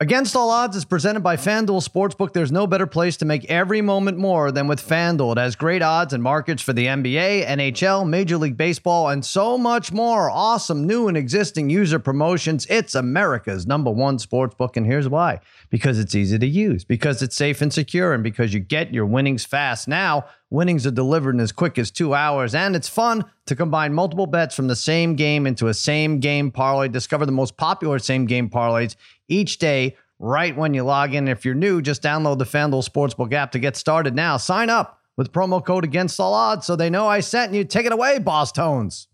Against All Odds is presented by FanDuel Sportsbook. There's no better place to make every moment more than with FanDuel. It has great odds and markets for the NBA, NHL, Major League Baseball, and so much more. Awesome new and existing user promotions. It's America's number one sportsbook, and here's why because it's easy to use, because it's safe and secure, and because you get your winnings fast. Now, winnings are delivered in as quick as two hours, and it's fun to combine multiple bets from the same game into a same game parlay. Discover the most popular same game parlays each day right when you log in. If you're new, just download the FanDuel Sportsbook app to get started now. Sign up with promo code against all odds so they know I sent you. Take it away, Boss Tones.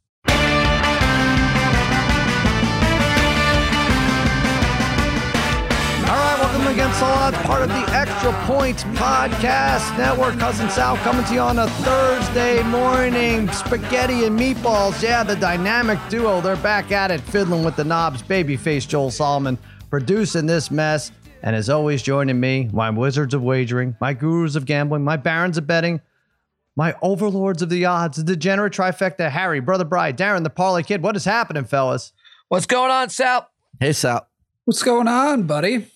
Against all odds, part of the Extra Points Podcast Network. Cousin Sal coming to you on a Thursday morning. Spaghetti and meatballs. Yeah, the dynamic duo. They're back at it, fiddling with the knobs. Babyface Joel Solomon producing this mess. And as always, joining me, my wizards of wagering, my gurus of gambling, my barons of betting, my overlords of the odds, the degenerate trifecta, Harry, Brother Bry, Darren, the Parlay Kid. What is happening, fellas? What's going on, Sal? Hey, Sal. What's going on, buddy?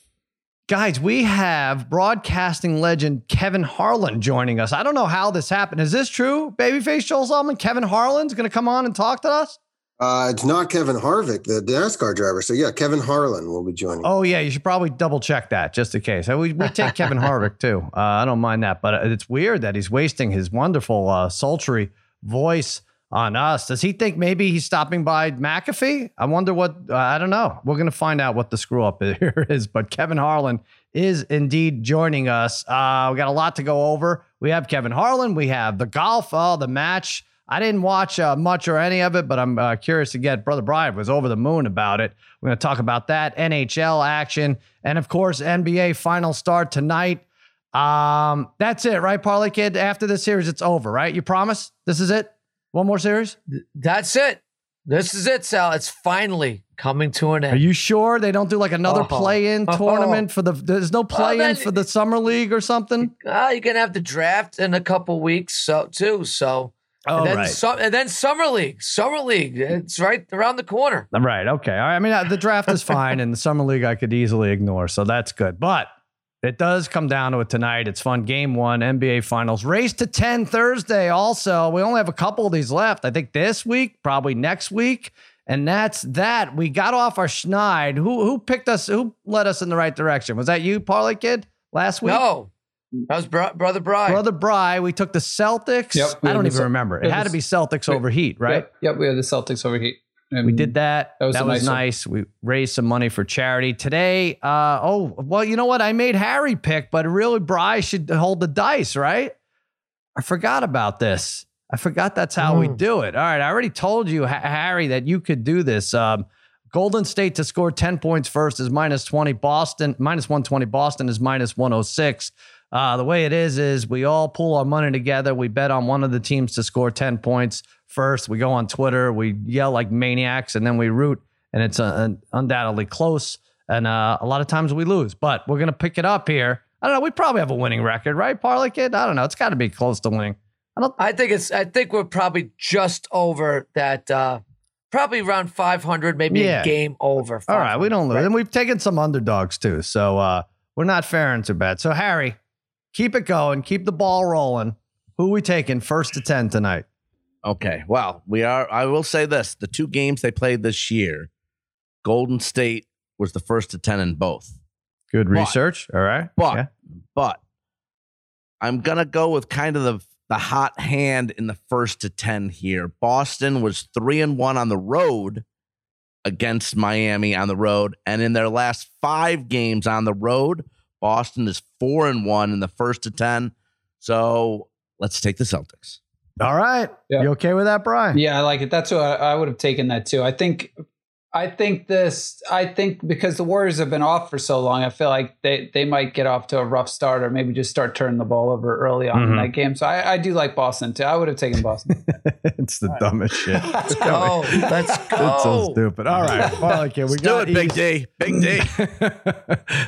Guys, we have broadcasting legend Kevin Harlan joining us. I don't know how this happened. Is this true, Babyface Joel Solomon? Kevin Harlan's going to come on and talk to us? Uh, it's not Kevin Harvick, the NASCAR driver. So yeah, Kevin Harlan will be joining. Oh yeah, you should probably double check that just in case. We, we take Kevin Harvick too. Uh, I don't mind that, but it's weird that he's wasting his wonderful uh, sultry voice on us. Does he think maybe he's stopping by McAfee? I wonder what. Uh, I don't know. We're gonna find out what the screw up here is. But Kevin Harlan is indeed joining us. Uh, we got a lot to go over. We have Kevin Harlan. We have the golf. Oh, the match I didn't watch uh, much or any of it, but I'm uh, curious to get. Brother Brian was over the moon about it. We're going to talk about that NHL action, and of course, NBA final start tonight. Um, that's it, right, Parlay Kid? After this series, it's over, right? You promise? This is it? One more series? That's it. This is it, Sal. It's finally coming to an end. Are you sure they don't do like another oh. play-in oh. tournament for the? There's no play-in well, for the summer league or something. Uh, you're gonna have the draft in a couple weeks, so too. So Oh, and then, right. Su- and then summer league, summer league, it's right around the corner. Right. Okay. All right. I mean, uh, the draft is fine, and the summer league I could easily ignore, so that's good. But it does come down to it tonight. It's fun. Game one, NBA Finals, race to ten Thursday. Also, we only have a couple of these left. I think this week, probably next week, and that's that. We got off our schneid. Who who picked us? Who led us in the right direction? Was that you, Parlay Kid, last week? No. That was bro- brother Bry. Brother Bry. We took the Celtics. Yep, I don't even remember. It had to be Celtics over Heat, right? Yep, yep, we had the Celtics over Heat. And we did that. That was, that was nice. We raised some money for charity today. Uh, oh, well, you know what? I made Harry pick, but really, Bry should hold the dice, right? I forgot about this. I forgot that's how mm. we do it. All right, I already told you, Harry, that you could do this. Um, Golden State to score 10 points first is minus 20. Boston, minus 120. Boston is minus 106. Uh, the way it is is we all pull our money together. We bet on one of the teams to score 10 points first. We go on Twitter, we yell like maniacs, and then we root, and it's uh, undoubtedly close. And uh, a lot of times we lose, but we're going to pick it up here. I don't know. We probably have a winning record, right, Parlay Kid? I don't know. It's got to be close to winning. I don't. I think it's. I think we're probably just over that. Uh, probably around 500, maybe yeah. a game over. All right, we don't lose, right? and we've taken some underdogs too, so uh, we're not faring too bad. So Harry, keep it going, keep the ball rolling. Who we taking first to 10 tonight? Okay. Well, we are I will say this, the two games they played this year, Golden State was the first to 10 in both. Good but, research. All right. But yeah. but I'm going to go with kind of the the hot hand in the first to 10 here. Boston was 3 and 1 on the road against Miami on the road and in their last 5 games on the road, Boston is four and one in the first to ten. So let's take the Celtics. All right. Yep. You okay with that, Brian? Yeah, I like it. That's what I, I would have taken that too. I think I think this. I think because the Warriors have been off for so long, I feel like they they might get off to a rough start, or maybe just start turning the ball over early on mm-hmm. in that game. So I, I, do like Boston too. I would have taken Boston. it's the dumbest shit. Let's go. Let's go. It's so stupid. All right, well, okay, we Let's got do it, Big D. Big D.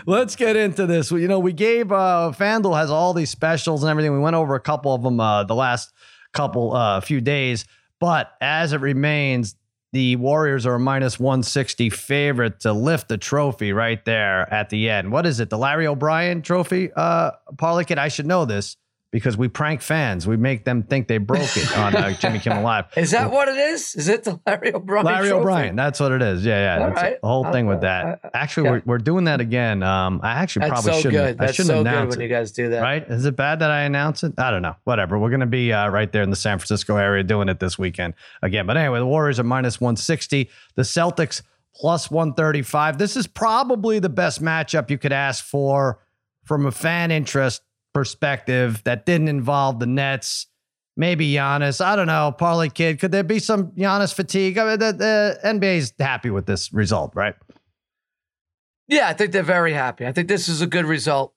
Let's get into this. You know, we gave uh, FanDuel has all these specials and everything. We went over a couple of them uh, the last couple uh, few days, but as it remains the Warriors are a minus 160 favorite to lift the trophy right there at the end. What is it? The Larry O'Brien trophy? Uh, Parlay Kid, I should know this because we prank fans. We make them think they broke it on uh, Jimmy Kimmel Live. Is that what it is? Is it the Larry O'Brien? Larry trophy? O'Brien. That's what it is. Yeah, yeah. That's right. the whole thing with that. Actually, yeah. we're, we're doing that again. Um, I actually that's probably so shouldn't. Good. That's I shouldn't so announce good when it, you guys do that. Right? Is it bad that I announce it? I don't know. Whatever. We're going to be uh, right there in the San Francisco area doing it this weekend again. But anyway, the Warriors are minus 160. The Celtics plus 135. This is probably the best matchup you could ask for from a fan interest perspective that didn't involve the Nets. Maybe Giannis. I don't know. Parlay Kid. Could there be some Giannis fatigue? I mean, the, the NBA's happy with this result, right? Yeah, I think they're very happy. I think this is a good result.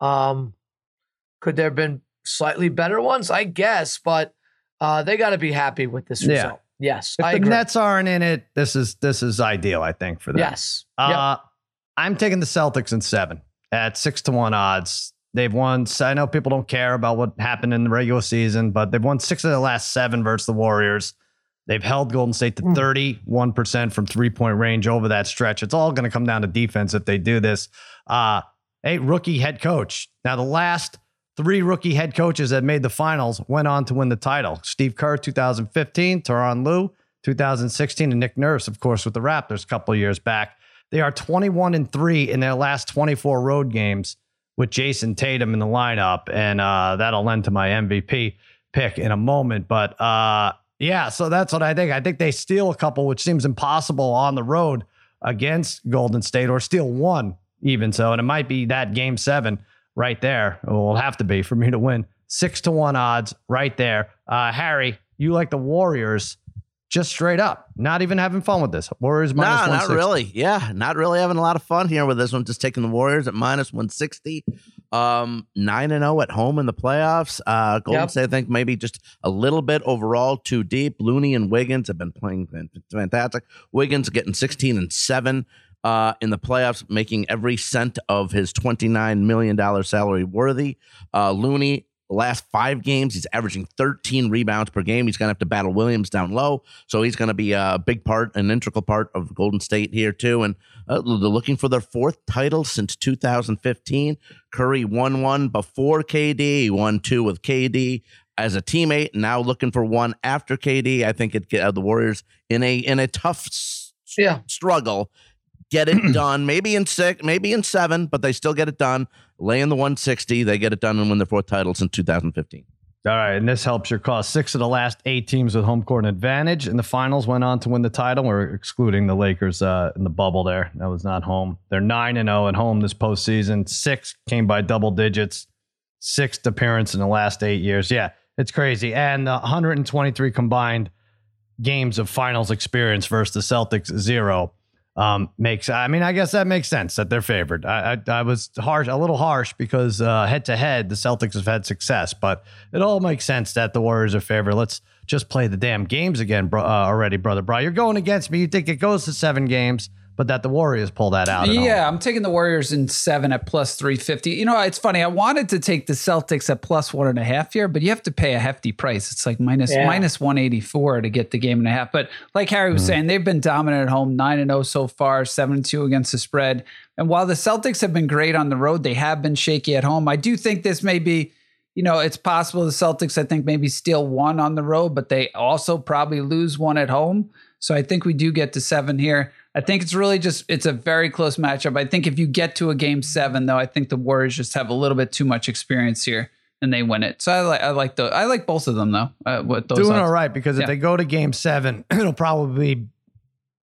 Um, could there have been slightly better ones? I guess, but uh, they got to be happy with this result. Yeah. Yes, if I the agree. Nets aren't in it, this is this is ideal. I think for them. Yes. Uh, yep. I'm taking the Celtics in seven at six to one odds. They've won. I know people don't care about what happened in the regular season, but they've won six of the last seven versus the Warriors. They've held Golden State to 31% from three point range over that stretch. It's all going to come down to defense if they do this. Uh, a rookie head coach. Now, the last three rookie head coaches that made the finals went on to win the title Steve Kerr, 2015, Tyronn Lue, 2016, and Nick Nurse, of course, with the Raptors a couple years back. They are 21 and 3 in their last 24 road games with Jayson Tatum in the lineup, and uh, that'll lend to my MVP pick in a moment. But uh, yeah, so that's what I think. I think they steal a couple, which seems impossible on the road against Golden State, or steal one even so, and it might be that game seven right there. It will have to be for me to win. Six to one odds right there. Uh, Harry, you like the Warriors just straight up, not even having fun with this. Warriors minus no, not really. Yeah, not really having a lot of fun here with this one. Just taking the Warriors at minus one sixty. Um, nine and zero at home in the playoffs. Uh, Golden yep. State, I think maybe just a little bit overall too deep. Looney and Wiggins have been playing fantastic. Wiggins getting sixteen and seven. Uh, in the playoffs, making every cent of his $29 million salary worthy. Uh, Looney the last five games, he's averaging 13 rebounds per game. He's going to have to battle Williams down low. So he's going to be a big part, an integral part of Golden State here, too. And uh, they're looking for their fourth title since 2015. Curry won one before KD, he won two with KD as a teammate. Now looking for one after KD. I think it uh, the Warriors in a in a tough yeah. struggle get it done. Maybe in six, maybe in seven, but they still get it done. Lay in the 160. They get it done and win their fourth title since 2015. All right, and this helps your cause. Six of the last eight teams with home court advantage in the finals went on to win the title. We're excluding the Lakers uh, in the bubble there. That was not home. They're nine and zero oh at home this postseason. Six came by double digits. Sixth appearance in the last eight years. Yeah, it's crazy. And 123 combined games of finals experience versus the Celtics zero um, makes. I mean, I guess that makes sense that they're favored. I, I, I was harsh, a little harsh because head to head, the Celtics have had success, but it all makes sense that the Warriors are favored. Let's just play the damn games again, bro, uh, already, brother. Bro, you're going against me. You think it goes to seven games? But that the Warriors pull that out. Yeah, I'm taking the Warriors in seven at plus 350. You know, it's funny. I wanted to take the Celtics at plus one and a half here, but you have to pay a hefty price. It's like minus, yeah. minus 184 to get the game and a half. But like Harry was mm saying, they've been dominant at home, 9 and 0 so far, 7 and 2 against the spread. And while the Celtics have been great on the road, they have been shaky at home. I do think this may be you know, it's possible the Celtics, I think, maybe steal one on the road, but they also probably lose one at home. So I think we do get to seven here. I think it's really just it's a very close matchup. I think if you get to a game seven, though, I think the Warriors just have a little bit too much experience here and they win it. So I like I like the I like both of them though. Uh, what those doing odds. all right because if yeah. they go to game seven, it'll probably be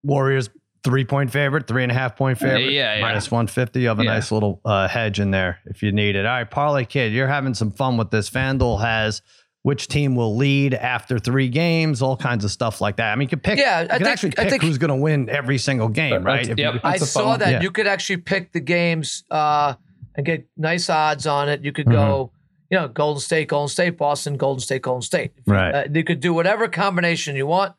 Warriors three point favorite, three and a half point favorite, yeah, yeah. minus one fifty. You have a yeah. nice little uh, hedge in there if you need it. All right, parlay kid, you're having some fun with this. FanDuel has which team will lead after three games, all kinds of stuff like that. I mean, you can pick. Yeah, I you can think, actually pick think, who's going to win every single game, right? Yep. You, I saw that yeah. you could actually pick the games uh, and get nice odds on it. You could mm-hmm. go, you know, Golden State, Golden State, Boston, Golden State, Golden State. Right. Uh, you could do whatever combination you want.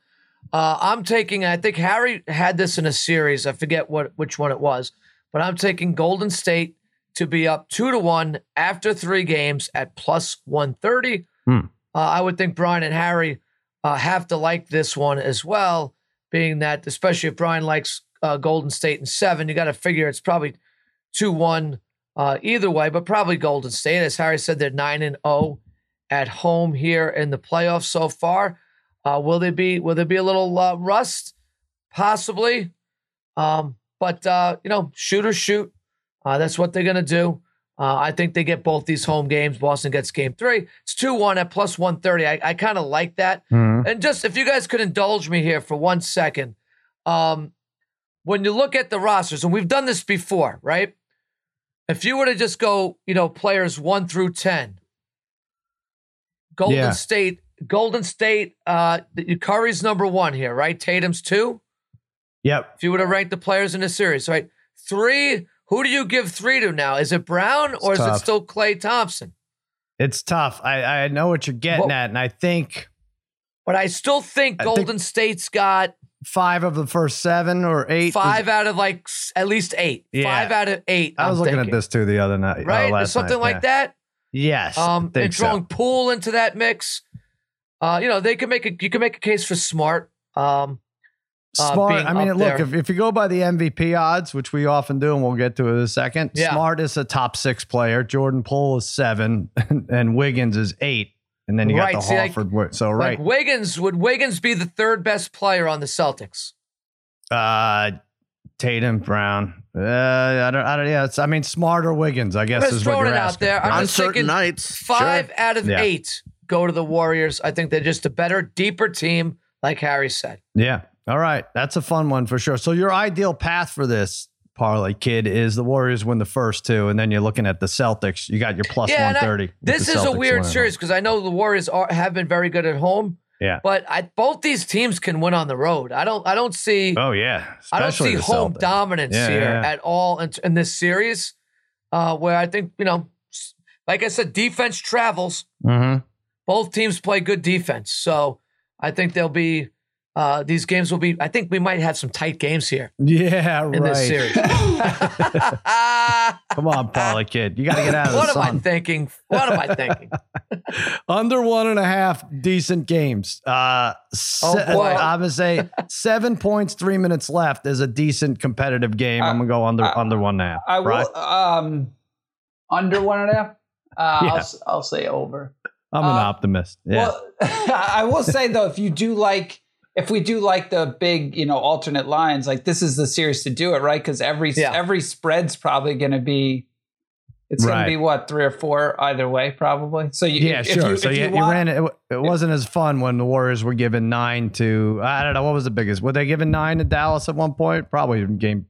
Uh, I'm taking. I think Harry had this in a series. I forget what which one it was, but I'm taking Golden State to be up two to one after three games at plus one thirty. Hmm. Uh, I would think Brian and Harry uh, have to like this one as well being that, especially if Brian likes uh, Golden State in seven, you got to figure it's probably 2 1 uh, either way, but probably Golden State. As Harry said, they're 9 and 0 at home here in the playoffs so far. Uh, will there be will there be a little uh, rust? Possibly. Um, but you know, shoot or shoot. That's what they're gonna do. Uh, I think they get both these home games. Boston gets game three. It's 2 1 at plus 130. I, I kind of like that. Mm-hmm. And just if you guys could indulge me here for one second, um, when you look at the rosters, and we've done this before, right? If you were to just go, you know, players one through 10, Golden yeah. State, Golden State, uh, Curry's number one here, right? Tatum's two. Yep. If you were to rank the players in the series, right? Three, who do you give three to now? Is it Brown or it's is tough. it still Klay Thompson? It's tough. I, I know what you're getting well, at, and I think. But I still think I Golden think State's got five of the first seven or eight. Five out of like at least eight. Yeah. Five out of eight. I was I'm looking thinking. at this too the other night. Uh, right? Uh, Something night. like yeah. that. Yes. Um, and throwing so. Poole into that mix. Uh, you know, they can make a you can make a case for Smart. Um, uh, Smart. I mean, look, if, if you go by the MVP odds, which we often do, and we'll get to it in a second, yeah. Smart is a top six player. Jordan Poole is seven, and Wiggins is eight. And then you got right. the See, Horford. Like, so right, like Wiggins would Wiggins be the third best player on the Celtics? Uh, Tatum, Brown. Uh, I don't. I don't. Yeah, it's. I mean, Smart or Wiggins. I guess is what you're it asking. out there. I'm on just certain nights, five sure. out of yeah. eight go to the Warriors. I think they're just a better, deeper team, like Harry said. Yeah. All right. That's a fun one for sure. So your ideal path for this parlay kid is the Warriors win the first two, and then you're looking at the Celtics. You got your plus yeah, one thirty. This is a weird series because I know the Warriors are, have been very good at home. Yeah, but I, both these teams can win on the road. I don't. I don't see. Oh yeah, I don't see home Celtics. dominance yeah, here yeah. at all in, in this series. Uh, where I think you know, like I said, defense travels. Mm-hmm. Both teams play good defense, so I think they'll be uh, these games will be. I think we might have some tight games here. Yeah, in right. this series. Come on, Parlay kid, you got to get out of this. what am sun. I thinking? What am I thinking? Under one and a half decent games. Uh, oh boy, I'm gonna say seven points, three minutes left is a decent competitive game. I'm gonna go under I, under one and a half. I right? will um under one and a half. Uh, yeah. I'll I'll say over. I'm an uh, optimist. Yeah. Well, I will say though, if you do like if we do like the big, you know, alternate lines, like this is the series to do it, right? Because every yeah. every spread's probably going to be, it's right. going to be what three or four either way, probably. So you, yeah, sure. You, so you, you, want, you ran it. It wasn't as fun when the Warriors were given nine to. I don't know what was the biggest. Were they given nine to Dallas at one point? Probably game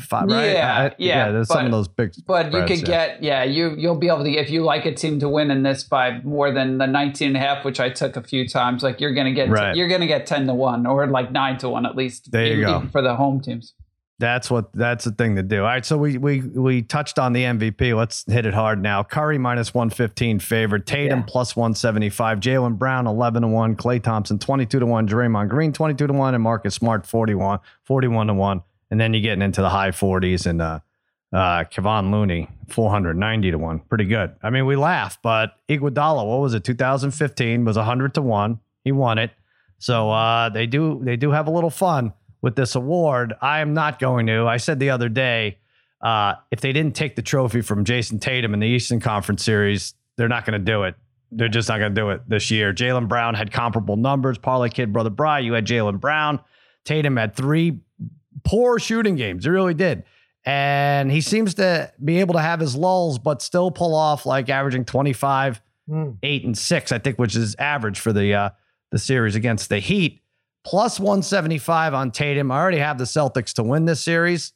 five, right? Yeah, I, yeah. yeah there's but, some of those big. But spreads, you could yeah. get, yeah, you you'll be able to if you like a team to win in this by more than the 19 and a half, which I took a few times. Like you're gonna get, right. you're gonna get 10 to one or like nine to one at least. There you go for the home teams. That's what that's the thing to do. All right, so we we we touched on the MVP. Let's hit it hard now. Curry minus 115 favorite, Tatum Yeah. plus 175, Jaylen Brown 11 to 1, Klay Thompson 22 to 1, Draymond Green 22 to 1 and Marcus Smart 41 41 to 1. And then you're getting into the high 40s and uh uh Kevon Looney 490 to 1. Pretty good. I mean, we laugh, but Iguodala, what was it? 2015 was 100 to 1. He won it. So uh they do they do have a little fun with this award. I am not going to. I said the other day, uh, if they didn't take the trophy from Jayson Tatum in the Eastern Conference Series, they're not going to do it. They're just not going to do it this year. Jaylen Brown had comparable numbers. Parlay Kid, Brother Bry, you had Jaylen Brown. Tatum had three poor shooting games. He really did. And he seems to be able to have his lulls, but still pull off like averaging 25, Mm. 8, and 6, I think, which is average for the uh, the series against the Heat plus 175 on Tatum. I already have the Celtics to win this series.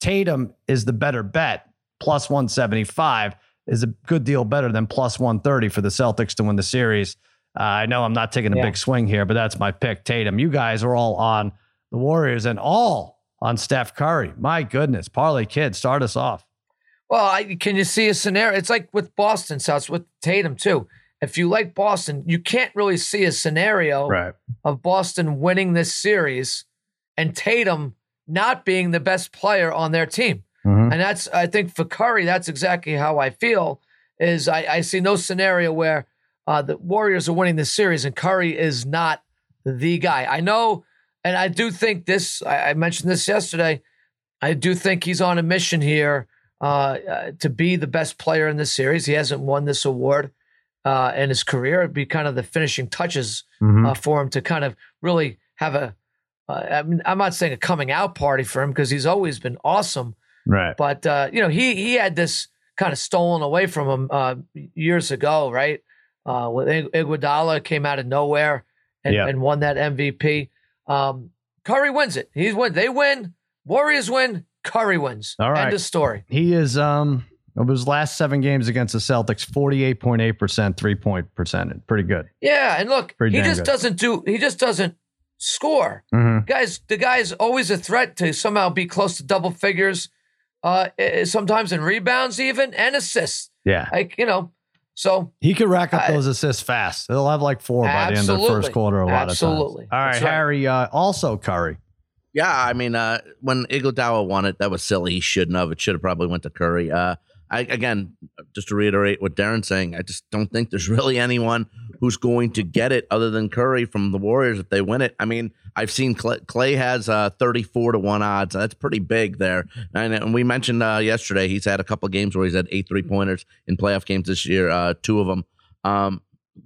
Tatum is the better bet. Plus 175 is a good deal better than plus 130 for the Celtics to win the series. Uh, I know I'm not taking a Yeah. big swing here, but that's my pick. Tatum. You guys are all on the Warriors and all on Steph Curry. My goodness. Parlay Kid, start us off. Well, I, can you see a scenario? It's like with Boston, so it's with Tatum too. If you like Boston, you can't really see a scenario Right. of Boston winning this series and Tatum not being the best player on their team. Mhm. And that's, I think, for Curry, that's exactly how I feel. Is I, I see no scenario where uh, the Warriors are winning this series and Curry is not the guy. I know and I do think this. I, I mentioned this yesterday. I do think he's on a mission here uh, uh, to be the best player in this series. He hasn't won this award uh, in his career. It'd be kind of the finishing touches mm-hmm. uh, for him to kind of really have a. Uh, I mean, I'm not saying a coming out party for him because he's always been awesome. Right. But uh, you know, he he had this kind of stolen away from him uh, years ago, right? Uh, when Iguodala came out of nowhere and, and won that MVP. Um, Curry wins it. He's win. They win. Warriors win. Curry wins. All right. End of story. He is um of his last seven games against the Celtics, forty eight point eight percent three point percentage. Pretty good. Yeah, and look, Pretty he just good. doesn't do. He just doesn't score. Mm-hmm. Guys, the guy's always a threat to somehow be close to double figures. Uh, sometimes in rebounds even and assists. Yeah, like you know. So he could rack up those assists fast. He'll have like four by the end of the first quarter. A lot absolutely. of times. All right, right. Harry. Uh, also Curry. Yeah, I mean, uh, when Iguodala won it, that was silly. He shouldn't have. It should have probably went to Curry. Uh, I, again, just to reiterate what Darren's saying, I just don't think there's really anyone who's going to get it other than Curry from the Warriors if they win it. I mean, I've seen Klay, Klay has uh, 34 to 1 odds. That's pretty big there. And, and we mentioned uh, yesterday he's had a couple games where he's had eight three pointers in playoff games this year, uh, two of them. Um,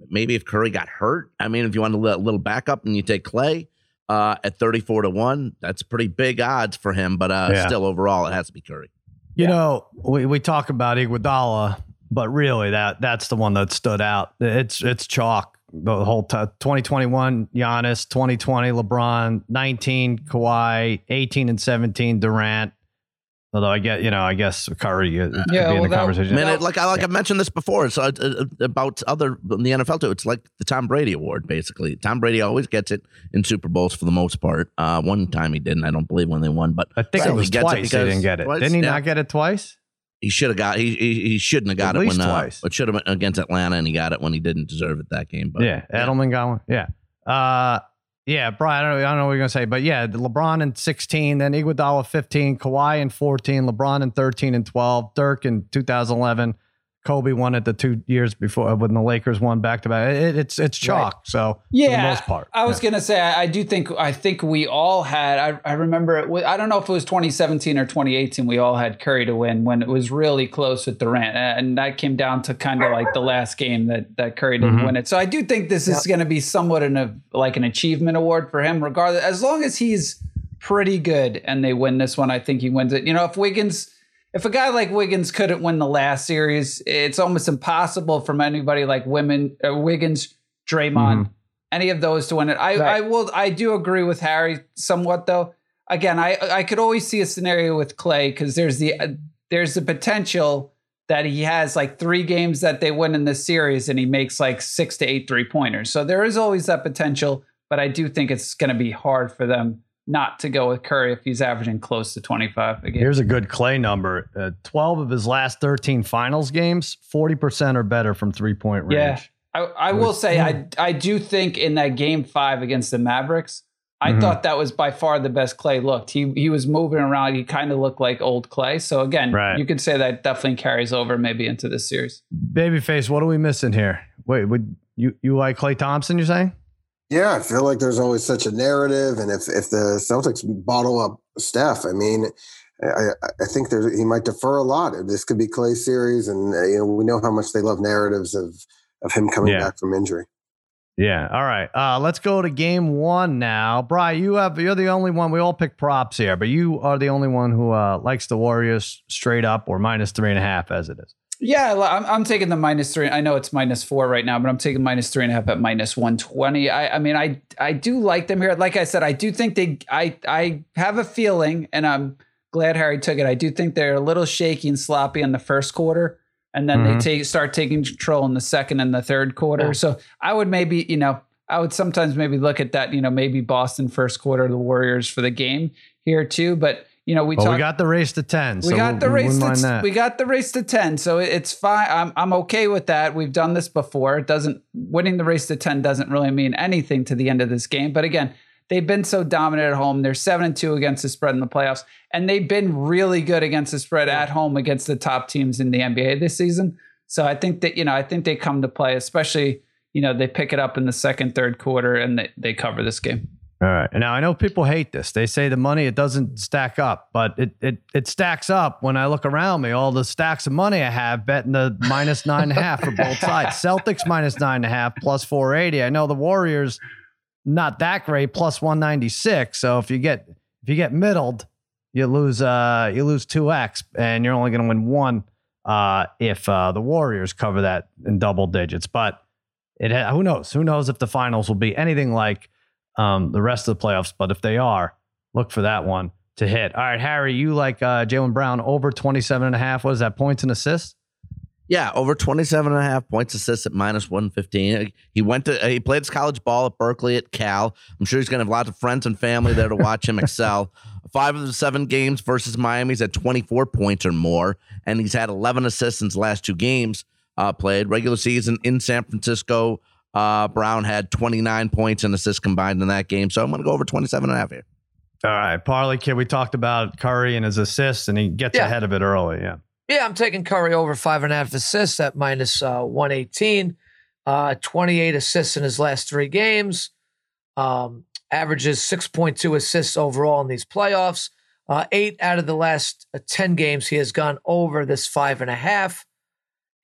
maybe if Curry got hurt, I mean, if you want a little backup and you take Klay, uh, at 34 to 1. That's pretty big odds for him, but uh, yeah. still overall it has to be Curry. You yeah. know, we, we talk about Iguodala, but really that that's the one that stood out. It's it's chalk the whole t- 2021 Giannis, 2020 LeBron, 19 Kawhi, 18 and 17 Durant, Although I get, you know, I guess Curry uh, could yeah, be in well, the conversation. Man, it, like I like yeah. I mentioned this before. It's uh, uh, about other in the NFL too. It's like the Tom Brady Award, basically. Tom Brady always gets it in Super Bowls for the most part. Uh, one time he didn't. I don't believe when they won, but I think it was he twice. It he didn't get it. Twice? Didn't he yeah. not get it twice? He should have got. He, he, he shouldn't have got At it when. Uh, twice. It should have been against Atlanta, and he got it when he didn't deserve it that game. But yeah, Edelman got one. Yeah. Uh, yeah, Brian, I don't, I don't know what you're going to say, but yeah, LeBron in 16, then Iguodala 15, Kawhi in 14, LeBron in 13 and 12, Dirk in 2011, Kobe won it the two years before when the Lakers won back to back. it's it's chalk. Right. So yeah, for the most part, I was yeah. gonna say I, I, do think I think we all had. I, I remember it. I don't know if it was 2017 or 2018. We all had Curry to win when it was really close with Durant, and that came down to kind of like the last game that that Curry didn't mm-hmm. win it. So I do think this is going to be somewhat an a, like an achievement award for him, regardless. As long as he's pretty good and they win this one, I think he wins it. You know, if Wiggins if a guy like Wiggins couldn't win the last series, it's almost impossible from anybody like women, uh, Wiggins, Draymond, mm-hmm. any of those to win it. I, right. I will. I do agree with Harry somewhat, though. Again, I I could always see a scenario with Klay because there's the uh, there's the potential that he has like three games that they win in this series and he makes like six to eight three pointers. So there is always that potential, but I do think it's going to be hard for them not to go with Curry if he's averaging close to 25 a game. Here's a good Klay number. Uh, 12 of his last 13 finals games, 40% or better from three point range. Yeah. I, I will say, I, I do think in that game five against the Mavericks, I mm-hmm. thought that was by far the best Klay looked. He he was moving around. He kind of looked like old Klay. So again, right. you could say that definitely carries over maybe into this series. Babyface, what are we missing here? Wait, would you you like Klay Thompson? You're saying? Yeah, I feel like there's always such a narrative, and if if the Celtics bottle up Steph, I mean, I, I think there he might defer a lot. This could be Klay series, and uh, you know we know how much they love narratives of of him coming yeah. back from injury. Yeah. All right. Uh, let's go to game one now. Bry, you have you're the only one. We all pick props here, but you are the only one who uh, likes the Warriors straight up or minus three and a half as it is. Yeah, I'm, I'm taking the minus three. I know it's minus four right now, but I'm taking minus three and a half at minus one twenty. I, I mean, I I do like them here. Like I said, I do think they. I I have a feeling, and I'm glad Harry took it. I do think they're a little shaky and sloppy in the first quarter, and then mm-hmm. they take start taking control in the second and the third quarter. Yeah. So I would maybe, you know, I would sometimes maybe look at that. You know, maybe Boston first quarter, the Warriors for the game here too, but you know, we well, we got the race to ten. We so got the race to we got the race to ten, so it's fine. I'm I'm okay with that. We've done this before. It doesn't winning the race to ten doesn't really mean anything to the end of this game. But again, they've been so dominant at home. They're seven and two against the spread in the playoffs, and they've been really good against the spread at home against the top teams in the NBA this season. So I think that you know I think they come to play, especially you know they pick it up in the second, third quarter, and they, they cover this game. All right. Now I know people hate this. They say the money it doesn't stack up, but it it it stacks up when I look around me. All the stacks of money I have betting the minus nine and a half for both sides. Celtics minus nine and a half plus four eighty. I know the Warriors not that great plus one ninety six. So if you get if you get middled, you lose uh you lose two X and you're only gonna win one uh if uh the Warriors cover that in double digits. But it who knows? Who knows if the finals will be anything like um, the rest of the playoffs. But if they are, look for that one to hit. All right, Harry, you like uh, Jaylen Brown over 27 and a half. What is that, points and assists? Yeah, over 27 and a half points assists at minus 115. He went to he played his college ball at Berkeley at Cal. I'm sure he's going to have lots of friends and family there to watch him excel. Five of the seven games versus Miami's at 24 points or more, and he's had 11 assists in his last two games uh, played. Regular season in San Francisco, uh, Brown had 29 points and assists combined in that game. So I'm going to go over 27 and a half here. All right. Parlay kid, we talked about Curry and his assists, and he gets yeah. ahead of it early. Yeah. Yeah, I'm taking Curry over five and a half assists at minus, uh, 118. Uh, 28 assists in his last three games. Um, averages 6.2 assists overall in these playoffs. Uh, eight out of the last uh, 10 games, he has gone over this five and a half.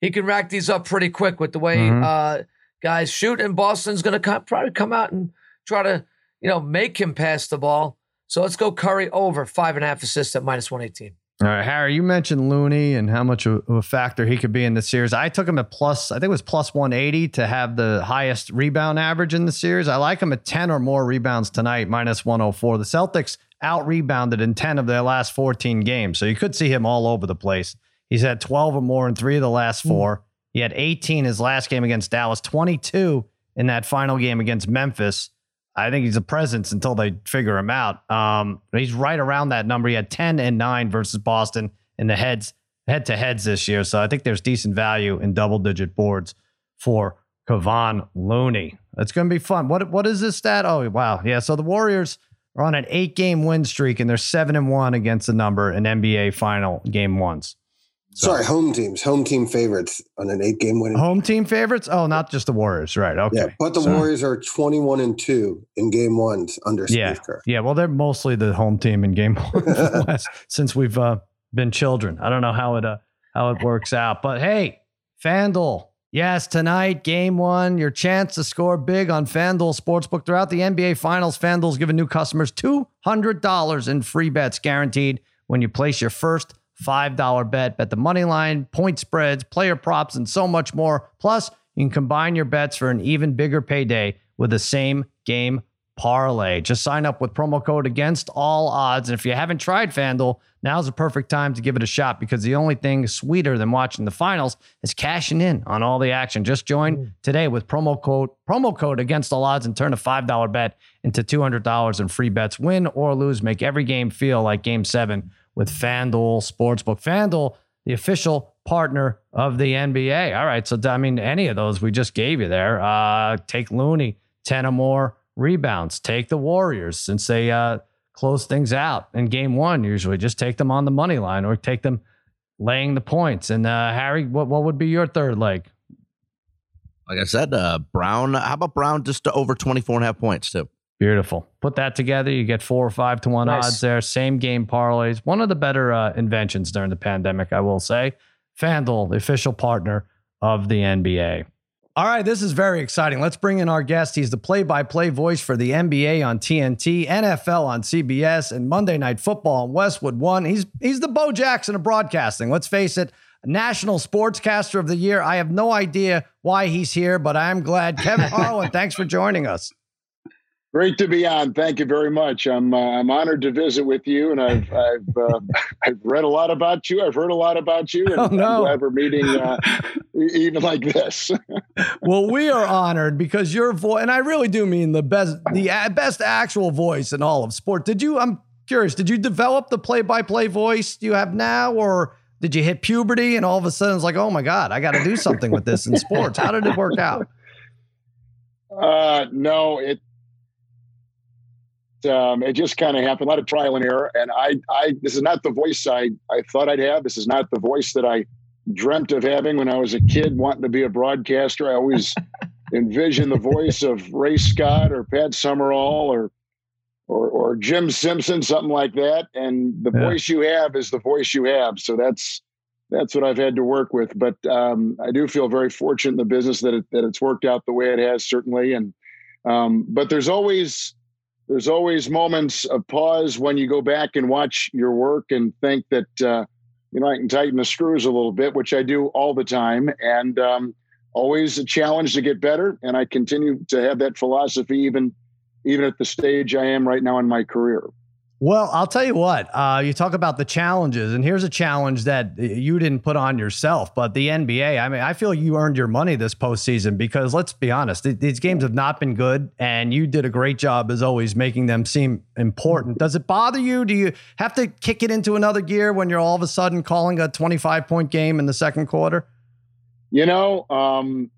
He can rack these up pretty quick with the way mm-hmm. uh, guys shoot, and Boston's going to probably come out and try to, you know, make him pass the ball. So let's go Curry over five and a half assists at minus 118. All right, Harry, you mentioned Looney and how much of a factor he could be in the series. I took him at plus, I think it was plus 180 to have the highest rebound average in the series. I like him at 10 or more rebounds tonight, minus 104. The Celtics out rebounded in 10 of their last 14 games. So you could see him all over the place. He's had 12 or more in three of the last hmm. four. He had 18 his last game against Dallas, 22 in that final game against Memphis. I think he's a presence until they figure him out. Um, he's right around that number. He had 10 and 9 versus Boston in the heads head to heads this year. So I think there's decent value in double digit boards for Kevon Looney. It's going to be fun. What what is this stat? Oh wow, yeah. So the Warriors are on an eight game win streak and they're seven and one against the number in NBA final game ones. So. Sorry, home teams, home team favorites on an eight game winning. Home team favorites? Oh, not just the Warriors, right? Okay. Yeah, but the so. Warriors are 21 and 2 in game ones under yeah. Kerr. Yeah, well, they're mostly the home team in game one since we've uh, been children. I don't know how it uh, how it works out. But hey, FanDuel. Yes, tonight, game one, your chance to score big on FanDuel Sportsbook. Throughout the NBA Finals, FanDuel's giving new customers $200 in free bets guaranteed when you place your first $5 bet. Bet the money line, point spreads, player props, and so much more. Plus, you can combine your bets for an even bigger payday with the same game parlay. Just sign up with promo code against all odds. And if you haven't tried FanDuel, now's the perfect time to give it a shot because the only thing sweeter than watching the finals is cashing in on all the action. Just join mm. today with promo code promo code against all odds and turn a $5 bet into $200 in free bets. Win or lose, make every game feel like game 7 with FanDuel Sportsbook. FanDuel, the official partner of the NBA. All right. So, I mean, any of those we just gave you there. Uh, take Looney, 10 or more rebounds. Take the Warriors since they uh, close things out in game one, usually. Just take them on the money line or take them laying the points. And uh, Harry, what, what would be your third leg? Like I said, uh, Brown, how about Brown just to over 24 and a half points, too? Beautiful. Put that together, you get four or five to one nice. odds there. Same game parlays. One of the better uh, inventions during the pandemic, I will say. FanDuel, the official partner of the NBA. All right, this is very exciting. Let's bring in our guest. He's the play by play voice for the NBA on TNT, NFL on CBS, and Monday Night Football on Westwood One. He's, he's the Bo Jackson of broadcasting. Let's face it, National Sportscaster of the Year. I have no idea why he's here, but I'm glad. Kevin Harlan, thanks for joining us. Great to be on. Thank you very much. I'm uh, I'm honored to visit with you, and I've I've uh, I've read a lot about you. I've heard a lot about you, and oh, no. I'm glad we're meeting uh, even like this. well, we are honored because your voice, and I really do mean the best the best actual voice in all of sport. Did you? I'm curious. Did you develop the play by play voice you have now, or did you hit puberty and all of a sudden it's like, oh my god, I got to do something with this in sports? How did it work out? Uh, no, it um, it just kind of happened. A lot of trial and error. And I, I, this is not the voice I, I thought I'd have. This is not the voice that I dreamt of having when I was a kid, wanting to be a broadcaster. I always envisioned the voice of Ray Scott or Pat Summerall or or or Jim Simpson, something like that. And the yeah. voice you have is the voice you have. So that's that's what I've had to work with. But um, I do feel very fortunate in the business that it, that it's worked out the way it has, certainly. And um, but there's always there's always moments of pause when you go back and watch your work and think that uh, you know I can tighten the screws a little bit, which I do all the time, and um, always a challenge to get better. And I continue to have that philosophy even even at the stage I am right now in my career. Well, I'll tell you what. Uh, you talk about the challenges, and here's a challenge that you didn't put on yourself, but the NBA. I mean, I feel you earned your money this postseason because let's be honest, th- these games have not been good, and you did a great job as always making them seem important. Does it bother you? Do you have to kick it into another gear when you're all of a sudden calling a 25 point game in the second quarter? You know, um,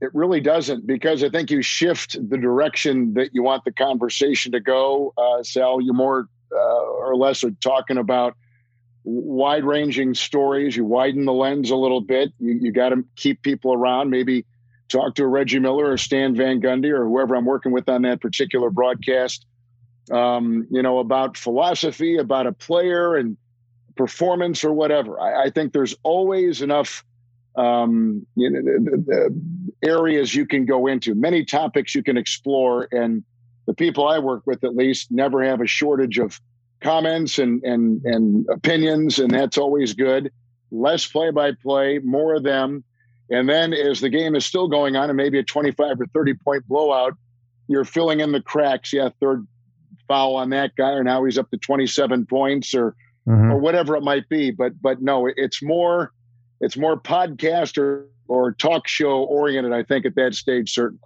it really doesn't because I think you shift the direction that you want the conversation to go. Uh, Sal, you're more uh, or less are talking about wide ranging stories. You widen the lens a little bit. You, you got to keep people around. Maybe talk to Reggie Miller or Stan Van Gundy or whoever I'm working with on that particular broadcast. Um, you know, about philosophy, about a player and performance or whatever. I, I think there's always enough um, you know, the, the areas you can go into, many topics you can explore, and the people I work with at least never have a shortage of comments and and and opinions, and that's always good. Less play by play, more of them. And then as the game is still going on and maybe a 25 or 30 point blowout, you're filling in the cracks. Yeah, third foul on that guy, or now he's up to 27 points or mm-hmm. or whatever it might be. But but no, it's more it's more podcast or or talk show oriented, I think, at that stage, certainly.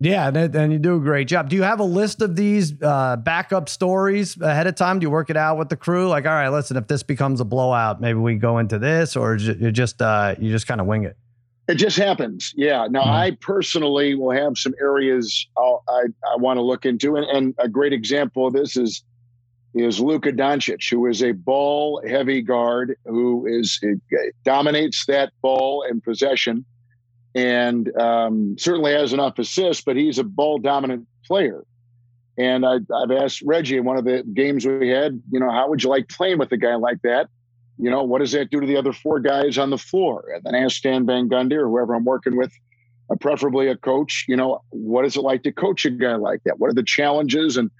Yeah, and, and, you do a great job. Do you have a list of these uh, backup stories ahead of time? Do you work it out with the crew? Like, all right, listen, if this becomes a blowout, maybe we go into this, or you just uh, you just kind of wing it. It just happens. Yeah. Now, mm-hmm. I personally will have some areas I'll, i I want to look into, and, and a great example of this is is Luka Doncic, who is a ball heavy guard who is dominates that ball and possession and um, certainly has enough assists, but he's a ball dominant player. And I, have asked Reggie in one of the games we had, you know, how would you like playing with a guy like that? You know, what does that do to the other four guys on the floor? And then ask Stan Van Gundy or whoever I'm working with, uh, preferably a coach, you know, what is it like to coach a guy like that? What are the challenges and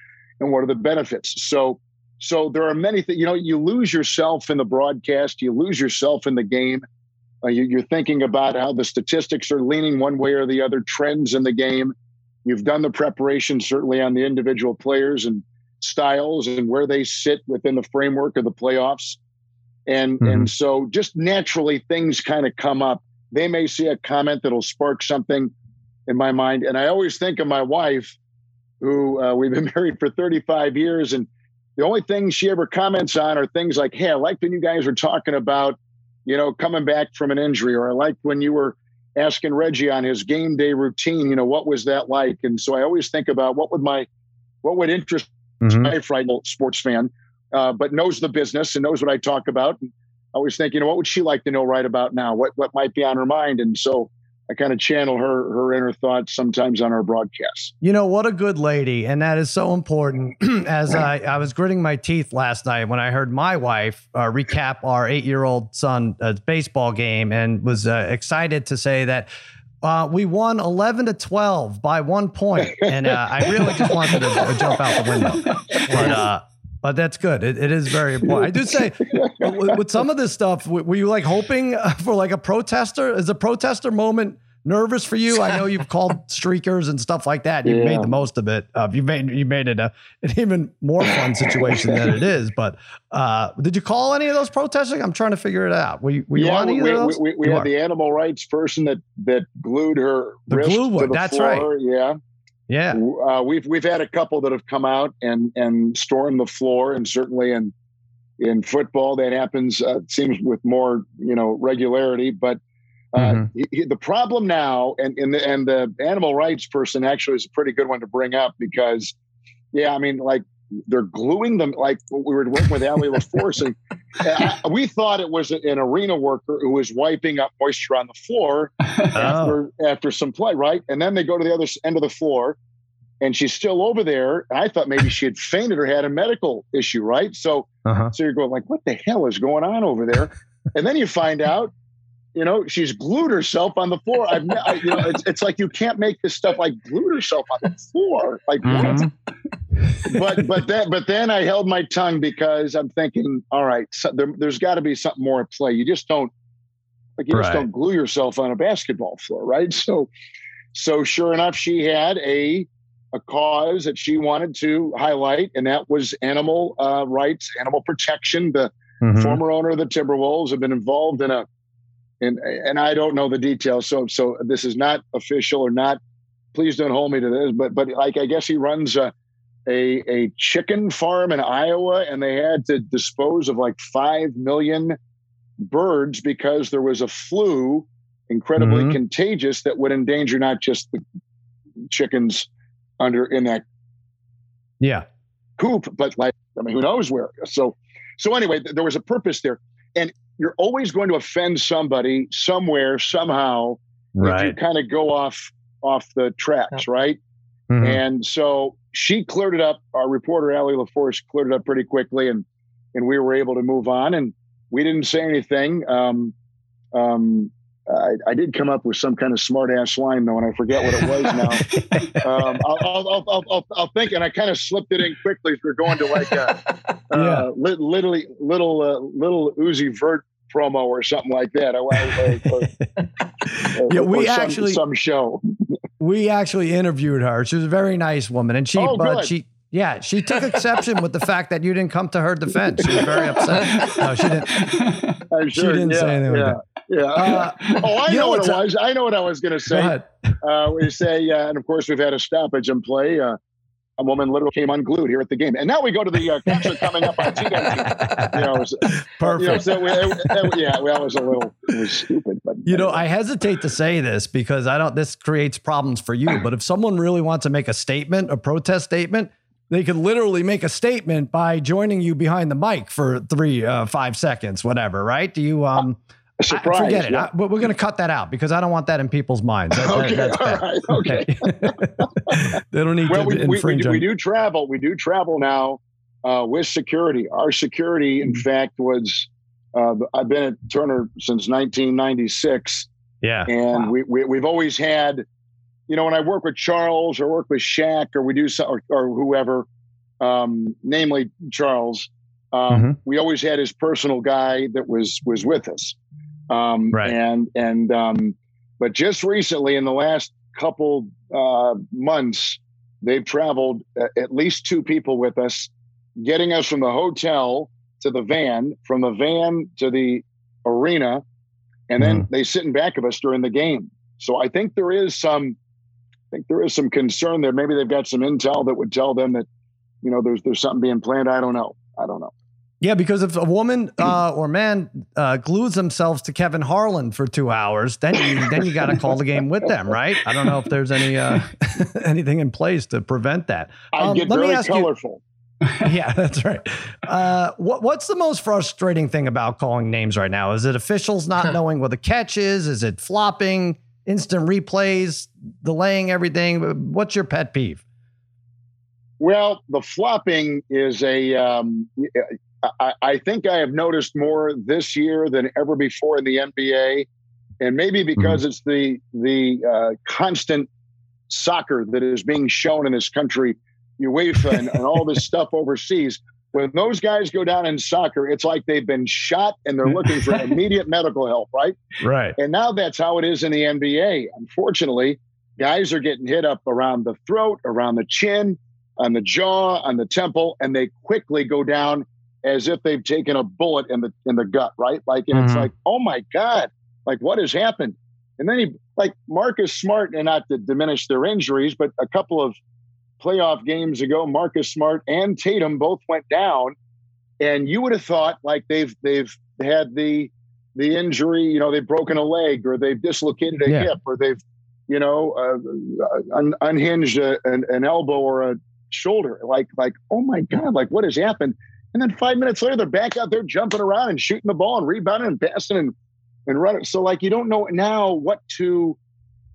and what are the benefits? So so there are many things, you know, you lose yourself in the broadcast, you lose yourself in the game uh, you, are thinking about how the statistics are leaning one way or the other, trends in the game. You've done the preparation certainly on the individual players and styles and where they sit within the framework of the playoffs. And mm-hmm. and so just naturally things kind of come up. They may see a comment that'll spark something in my mind. And I always think of my wife, who uh, we've been married for 35 years, and the only thing she ever comments on are things like, "Hey, I like when you guys were talking about." You know, coming back from an injury, or I liked when you were asking Reggie on his game day routine, you know, what was that like? And so I always think about what would my, what would interest mm-hmm. my friend, sports fan, uh, but knows the business and knows what I talk about. And I always think, you know, what would she like to know right about now? What, what might be on her mind? And so I kind of channel her her inner thoughts sometimes on our broadcasts. You know what a good lady, and that is so important. As I, I was gritting my teeth last night when I heard my wife uh, recap our eight year old son uh, baseball game, and was uh, excited to say that. Uh, we won 11 to 12 by one point, and uh, I really just wanted to jump out the window. But uh, but that's good. It, it is very important. I do say with some of this stuff, were you like hoping for like a protester? Is a protester moment nervous for you? I know you've called streakers and stuff like that. You've yeah. made the most of it. Uh, you made you made it a, an even more fun situation than it is. But uh, did you call any of those protesting? I'm trying to figure it out. Were you, were you yeah, on any we, of those? We, we, we had the animal rights person that that glued her the glue one. That's floor. right. Yeah. Yeah, uh, we've we've had a couple that have come out and and stormed the floor, and certainly in in football that happens uh, seems with more you know regularity. But uh, mm-hmm. he, the problem now, and and the, and the animal rights person actually is a pretty good one to bring up because, yeah, I mean, like they're gluing them like we were working with Allie LaForce, and I, we thought it was an arena worker who was wiping up moisture on the floor oh. after after some play, right? And then they go to the other end of the floor, and she's still over there. I thought maybe she had fainted or had a medical issue, right? So, uh-huh. so you're going like, what the hell is going on over there? and then you find out, you know, she's glued herself on the floor. I've, I, you know, it's, it's like you can't make this stuff like glued herself on the floor. Like mm-hmm. But but then but then I held my tongue because I'm thinking, all right, so there, has got to be something more at play. You just don't like you right. just don't glue yourself on a basketball floor, right? So so sure enough, she had a a cause that she wanted to highlight, and that was animal uh, rights, animal protection. The mm-hmm. former owner of the Timberwolves have been involved in a, in, and I don't know the details. So, so this is not official or not. Please don't hold me to this, but but like I guess he runs a a, a chicken farm in Iowa, and they had to dispose of like five million birds because there was a flu incredibly mm-hmm. contagious that would endanger not just the chickens under in that yeah coop, but like I mean, who knows where? So so anyway, there was a purpose there, and you're always going to offend somebody somewhere somehow. Right. you kind of go off off the tracks, yeah. right? Mm-hmm. And so she cleared it up. Our reporter Allie LaForce cleared it up pretty quickly, and and we were able to move on. And we didn't say anything. Um, um, I, I, did come up with some kind of smart ass line though, and I forget what it was now. um, I'll, I'll, I'll, I'll, I'll think, and I kind of slipped it in quickly. If we're going to like a, uh, li- literally little uh, Lil Uzi Vert promo or something like that. I, I, yeah, we some, actually some show. we actually interviewed her. She was a very nice woman, and she, oh, but she. Yeah, she took exception with the fact that you didn't come to her defense. She was very upset. No, she didn't. Sure, she didn't yeah, say anything yeah. Yeah. Uh, oh, I know, know what it was. I know what I was going to say. Uh, we say, uh, and of course, we've had a stoppage in play. Uh, a woman literally came unglued here at the game. And now we go to the uh, concert coming up on TNT. You know, was, Perfect. You know, so we, it, it, yeah, well, that was a little it was stupid. But you know, I hesitate to say this because I don't. This creates problems for you. But if someone really wants to make a statement, a protest statement, they could literally make a statement by joining you behind the mic for three, uh, five seconds, whatever. Right? Do you? Um, surprise. I, forget it. Yeah. I, we're going to cut that out because I don't want that in people's minds. That, okay, that, all right, okay. they don't need well, to we, infringe. We, we, we, do travel. We do travel now uh, with security. Our security, in mm-hmm. fact, was uh, I've been at Turner since 1996. Yeah, and wow. we, we we've always had, you know, when I work with Charles or work with Shaq or we do so, or, or whoever, um, namely Charles. Um, mm-hmm. We always had his personal guy that was was with us. Um, right. And and um, but just recently, in the last couple uh, months, they've traveled at least two people with us, getting us from the hotel to the van, from the van to the arena, and then mm. they sit in back of us during the game. So I think there is some, I think there is some concern there. Maybe they've got some intel that would tell them that, you know, there's there's something being planned. I don't know. I don't know. Yeah, because if a woman uh, or man uh, glues themselves to Kevin Harlan for two hours, then you then you got to call the game with them, right? I don't know if there's any uh, anything in place to prevent that. Um, get let very me ask colorful. You, yeah, that's right. Uh, what, what's the most frustrating thing about calling names right now? Is it officials not knowing what the catch is? Is it flopping, instant replays, delaying everything? What's your pet peeve? Well, the flopping is a um, I, I, think I have noticed more this year than ever before in the NBA, and maybe mm-hmm. because mm-hmm. it's the the uh, constant soccer that is being shown in this country, UEFA and, and all this stuff overseas. When those guys go down in soccer, it's like they've been shot and they're looking for immediate medical help, right? Right. And now that's how it is in the NBA. Unfortunately, guys are getting hit up around the throat, around the chin, on the jaw, on the temple, and they quickly go down as if they've taken a bullet in the in the gut, right? Like, and mm-hmm. it's like, oh my god, like what has happened? And then he, like Marcus Smart, and not to diminish their injuries, but a couple of playoff games ago, Marcus Smart and Tatum both went down, and you would have thought like they've they've had the the injury, you know, they've broken a leg or they've dislocated a yeah. hip or they've you know uh, un- unhinged a, an, an elbow or a shoulder. Like like oh my god, like what has happened? And then five minutes later, they're back out there jumping around and shooting the ball and rebounding and passing and, and running. So like you don't know now what to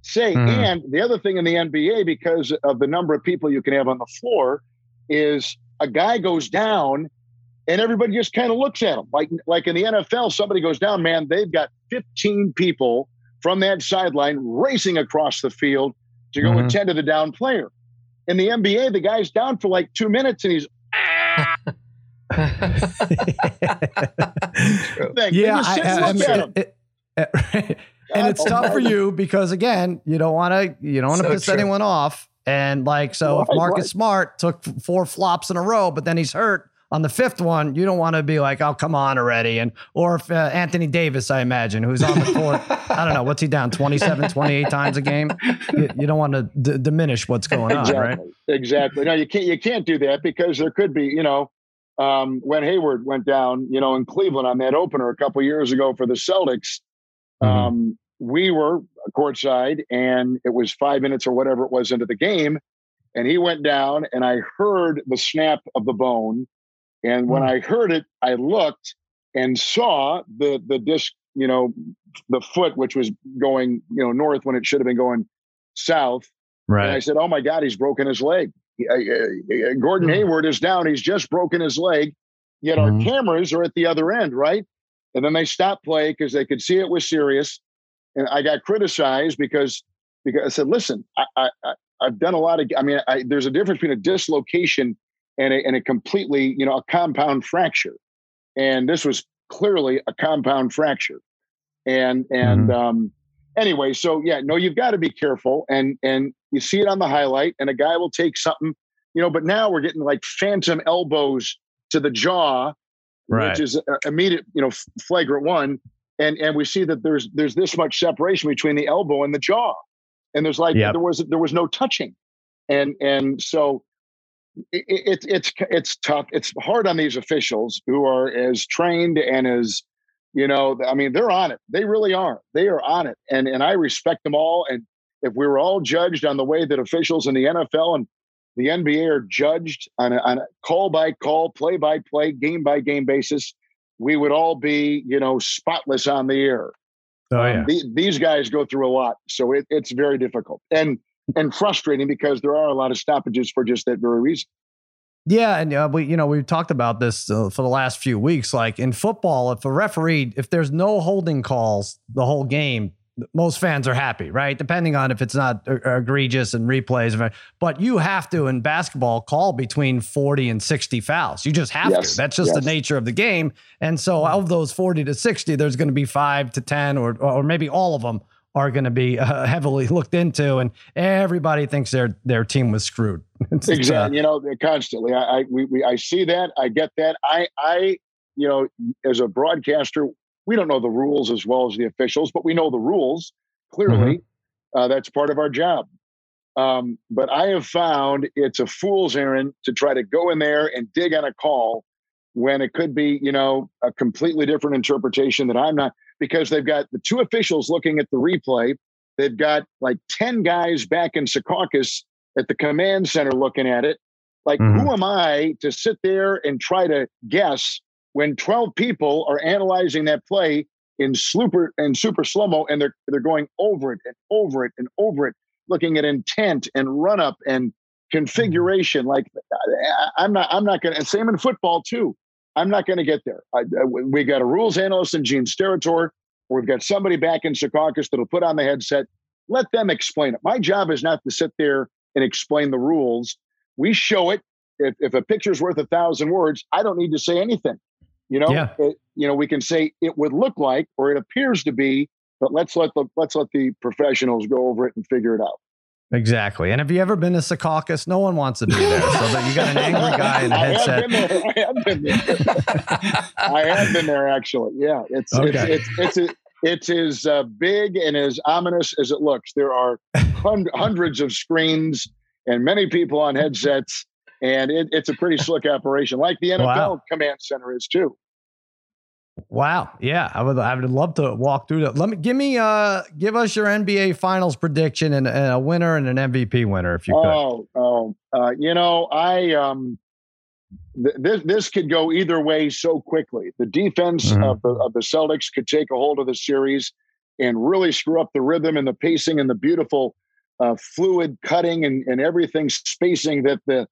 say. Mm-hmm. And the other thing in the NBA, because of the number of people you can have on the floor, is a guy goes down and everybody just kind of looks at him. Like, like in the NFL, somebody goes down, man, they've got 15 people from that sideline racing across the field to go mm-hmm. attend to the down player. In the NBA, the guy's down for like two minutes and he's! yeah, I, I, I mean, it, it, and it's tough for you because again, you don't want to you don't want to so piss true. anyone off. And like so, if Marcus Smart took four flops in a row, but then he's hurt on the fifth one, you don't want to be like, "Oh, come on already." And or if uh, Anthony Davis, I imagine, who's on the court, I don't know, what's he down 27, 28 times a game? You, you don't want to d- diminish what's going exactly. on, right? Exactly. No, you can't. You can't do that because there could be, you know, um, when Hayward went down, you know, in Cleveland on that opener a couple years ago for the Celtics. Mm-hmm. Um, we were courtside and it was five minutes or whatever it was into the game. And he went down and I heard the snap of the bone. And when mm. I heard it, I looked and saw the the disc, you know, the foot, which was going, you know, north when it should have been going south. Right. And I said, Oh my God, he's broken his leg. Gordon mm. Hayward is down. He's just broken his leg. Yet our hmm. cameras are at the other end, right? And then they stopped play because they could see it was serious and I got criticized because because I said, listen, I, I I've done a lot of. I mean, I, there's a difference between a dislocation and a, and a completely, you know, a compound fracture, and this was clearly a compound fracture, and and mm-hmm. um, anyway, so yeah, no, you've got to be careful, and and you see it on the highlight, and a guy will take something, you know, but now we're getting like phantom elbows to the jaw, right. which is uh, immediate, you know, flagrant one, and and we see that there's there's this much separation between the elbow and the jaw and there's like yep. there was there was no touching and and so it's it, it's it's tough it's hard on these officials who are as trained and as you know i mean they're on it they really are they are on it and and i respect them all and if we were all judged on the way that officials in the nfl and the nba are judged on a, on a call by call play by play game by game basis we would all be, you know, spotless on the air. Oh, um, yeah. Um, the, these guys go through a lot, so it, it's very difficult and and frustrating because there are a lot of stoppages for just that very reason. Yeah, and uh, we you know we've talked about this uh, for the last few weeks. Like in football, if a referee, if there's no holding calls the whole game, most fans are happy, right? Depending on if it's not egregious and replays. But you have to in basketball call between 40 and 60 fouls. You just have yes. to. That's just yes. the nature of the game. And so of those 40 to 60, there's going to be five to 10 or, or maybe all of them are going to be uh, heavily looked into, and everybody thinks their their team was screwed. exactly, uh, you know, constantly. I I, we, we, I see that. I get that. I I you know, as a broadcaster, we don't know the rules as well as the officials, but we know the rules clearly. Mm-hmm. Uh, that's part of our job. Um, but I have found it's a fool's errand to try to go in there and dig on a call when it could be, you know, a completely different interpretation that I'm not, because they've got the two officials looking at the replay. They've got like 10 guys back in Secaucus at the command center looking at it. Like, mm-hmm. who am I to sit there and try to guess when 12 people are analyzing that play in super and super slow mo and they're they're going over it and over it and over it looking at intent and run up and configuration like i'm not i'm not going to same in football too i'm not going to get there. I, I, we got a rules analyst in gene steratore we've got somebody back in secaucus that'll put on the headset. Let them explain it. My job is not to sit there and explain the rules. We show it. If, if a picture's worth a thousand words i don't need to say anything. You know, yeah. it, you know, we can say it would look like or it appears to be, but let's let the let's let the professionals go over it and figure it out. Exactly. And have you ever been to Secaucus? No one wants to be there. So that you got an angry guy in a headset. I have been there. I have been there. I have been there actually. Yeah. It's okay. it's it's it's, it's as uh, big and as ominous as it looks. There are hund- hundreds of screens and many people on headsets, and it, it's a pretty slick operation, like the NFL wow. command center is too. Wow. Yeah. I would I would love to walk through that. Let me give me uh give us your NBA finals prediction and, and a winner and an MVP winner if you could. Oh, oh. Uh, you know, I um th- this this could go either way so quickly. The defense mm-hmm. of the of the Celtics could take a hold of the series. and really screw up the rhythm and the pacing and the beautiful uh, fluid cutting and, and everything spacing that the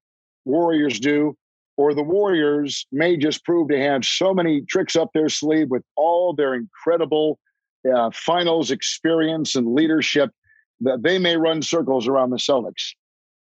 Warriors do, or the Warriors may just prove to have so many tricks up their sleeve with all their incredible uh, finals experience and leadership that they may run circles around the Celtics.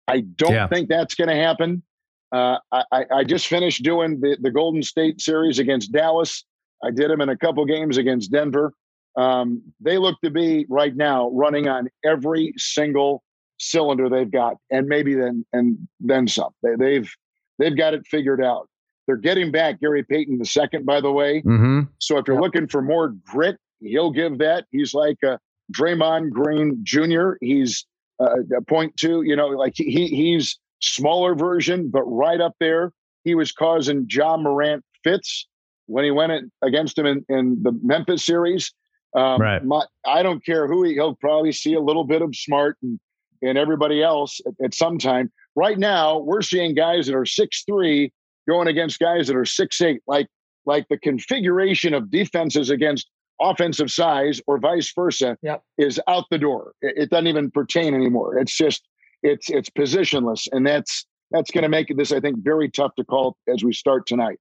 I don't yeah. think that's going to happen. Uh, I, I, just finished doing the, the Golden State series against Dallas. I did them in a couple games against Denver. Um, they look to be right now running on every single cylinder they've got, and maybe then and then some. They, they've they've got it figured out. They're getting back Gary Payton the second, by the way. Mm-hmm. So if you're looking for more grit, he'll give that. He's like a Draymond Green Jr. He's uh, a point two. You know, like he he's smaller version, but right up there. He was causing Ja Morant fits when he went against him in, in the Memphis series. Um, right. My, I don't care who he, he'll probably see a little bit of smart and and everybody else at, at some time. Right now, we're seeing guys that are six three going against guys that are six eight. Like like the configuration of defenses against offensive size or vice versa yep. is out the door. It, it, doesn't even pertain anymore. It's just it's it's positionless, and that's that's going to make this, I think, very tough to call as we start tonight.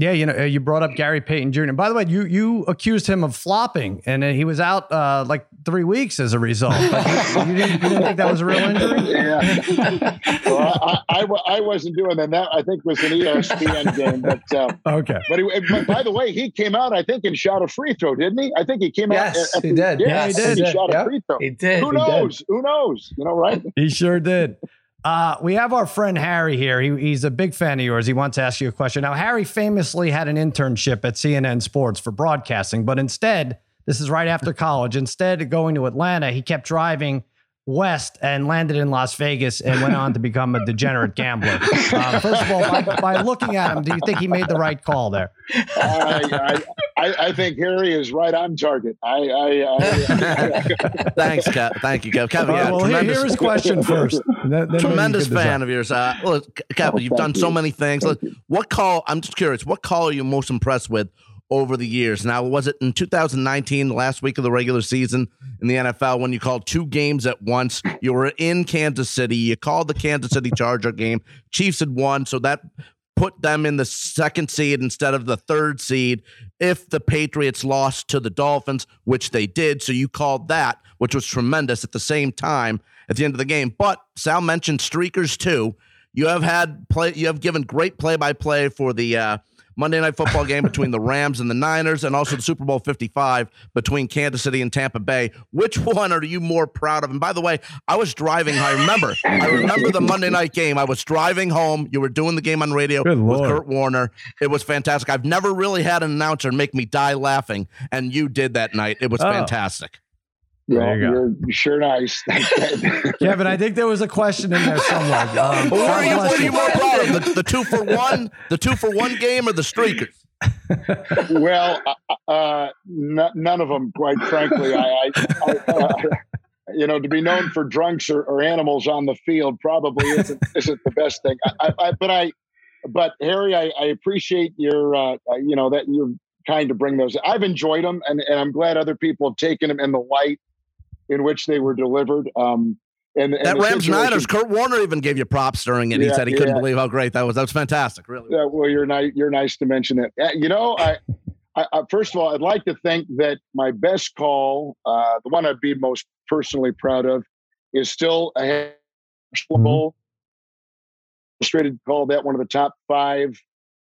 Yeah, you know, uh, you brought up Gary Payton Jr. And by the way, you you accused him of flopping, and then he was out uh, like three weeks as a result. You, you, didn't, you, didn't, think that was a real injury? Yeah. well, I, I, I, wasn't doing that. That I think was an ESPN game. But uh, okay. But, he, but, by the way, he came out. I think and shot a free throw, didn't he? I think he came yes, out. Yes, he did. Yeah, he did. He, shot yep. a free throw. He did. Who knows? Did. Who knows? You know, right? He sure did. Uh, we have our friend Harry here. He, he's a big fan of yours. He wants to ask you a question. Now, Harry famously had an internship at CNN Sports for broadcasting, but instead, this is right after college. Instead of going to Atlanta, he kept driving west and landed in Las Vegas and went on to become a degenerate gambler. Uh, first of all, by, by, looking at him, do you think he made the right call there? I, I, I, think Harry is right on target. I, Thanks, Kev. Thank you, Kev. Kev, yeah, well, tremendous, here's question first. Then, then tremendous fan of yours. Uh, look, Kev, oh, you've done so many things. Look, what call? I'm just curious. What call are you most impressed with? over the years. Now, was it in 2019, the last week of the regular season in the NFL, when you called two games at once? You were in Kansas City. You called the Kansas City Charger game. Chiefs had won, so that put them in the second seed instead of the third seed if the Patriots lost to the Dolphins, which they did. So you called that, which was tremendous at the same time at the end of the game. But Sal mentioned streakers too. You have had play. You have given great play by play for the uh, Monday night football game between the Rams and the Niners, and also the Super Bowl 55 between Kansas City and Tampa Bay. Which one are you more proud of? And by the way, I was driving. I remember. I remember the Monday night game. I was driving home. You were doing the game on radio Good with Lord. Kurt Warner. It was fantastic. I've never really had an announcer make me die laughing, and you did that night. It was oh. fantastic. Well, you are sure nice. Kevin, I think there was a question in there somewhere. Um, what, are you, what are you more proud of? The, the, two for one, the two for one game, or the streakers? well, uh, uh, n- none of them, quite frankly. I, I, I uh, you know, to be known for drunks or, or, animals on the field probably isn't isn't the best thing. I, but I, but Harry, I, appreciate your, uh, you know, that you're kind to bring those. I've enjoyed them, and, and I'm glad other people have taken them in the light in which they were delivered. Um, and, and that Rams Niners, Kurt Warner even gave you props during it. Yeah, he said he couldn't believe how great that was. That was fantastic, really. Yeah, well, you're nice. You're nice to mention that. Uh, you know, I, I, I, first of all, I'd like to think that my best call, uh, the one I'd be most personally proud of, is still a mm-hmm. Bowl. Illustrated called that one of the top five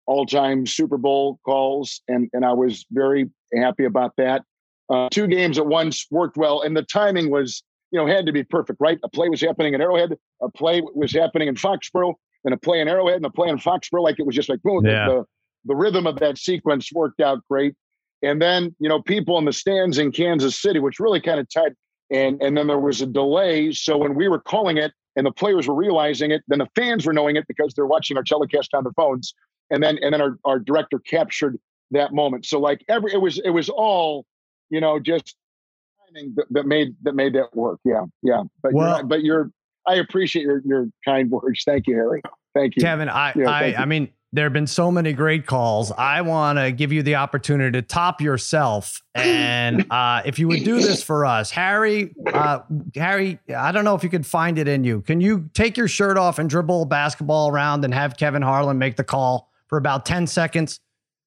all-time Super Bowl calls, and and I was very happy about that. Uh, two games at once worked well, and the timing was, you know, had to be perfect, right? A play was happening in Arrowhead, a play was happening in Foxborough, and a play in Arrowhead, and a play in Foxborough. Like it was just like boom. Yeah. The, the rhythm of that sequence worked out great. And then, you know, people in the stands in Kansas City, which really kind of tied, and and then there was a delay. So when we were calling it and the players were realizing it, then the fans were knowing it because they're watching our telecast on their phones. And then and then our, our director captured that moment. So like every it was it was all you know, just that, that made that made that work. Yeah, yeah. But well, you're, but you're I appreciate your your kind words. Thank you, Harry. Thank you, Kevin. I yeah, I, I mean, there have been so many great calls. I want to give you the opportunity to top yourself. And uh, if you would do this for us, Harry, uh, Harry, I don't know if you could find it in you. Can you take your shirt off and dribble a basketball around and have Kevin Harlan make the call for about 10 seconds?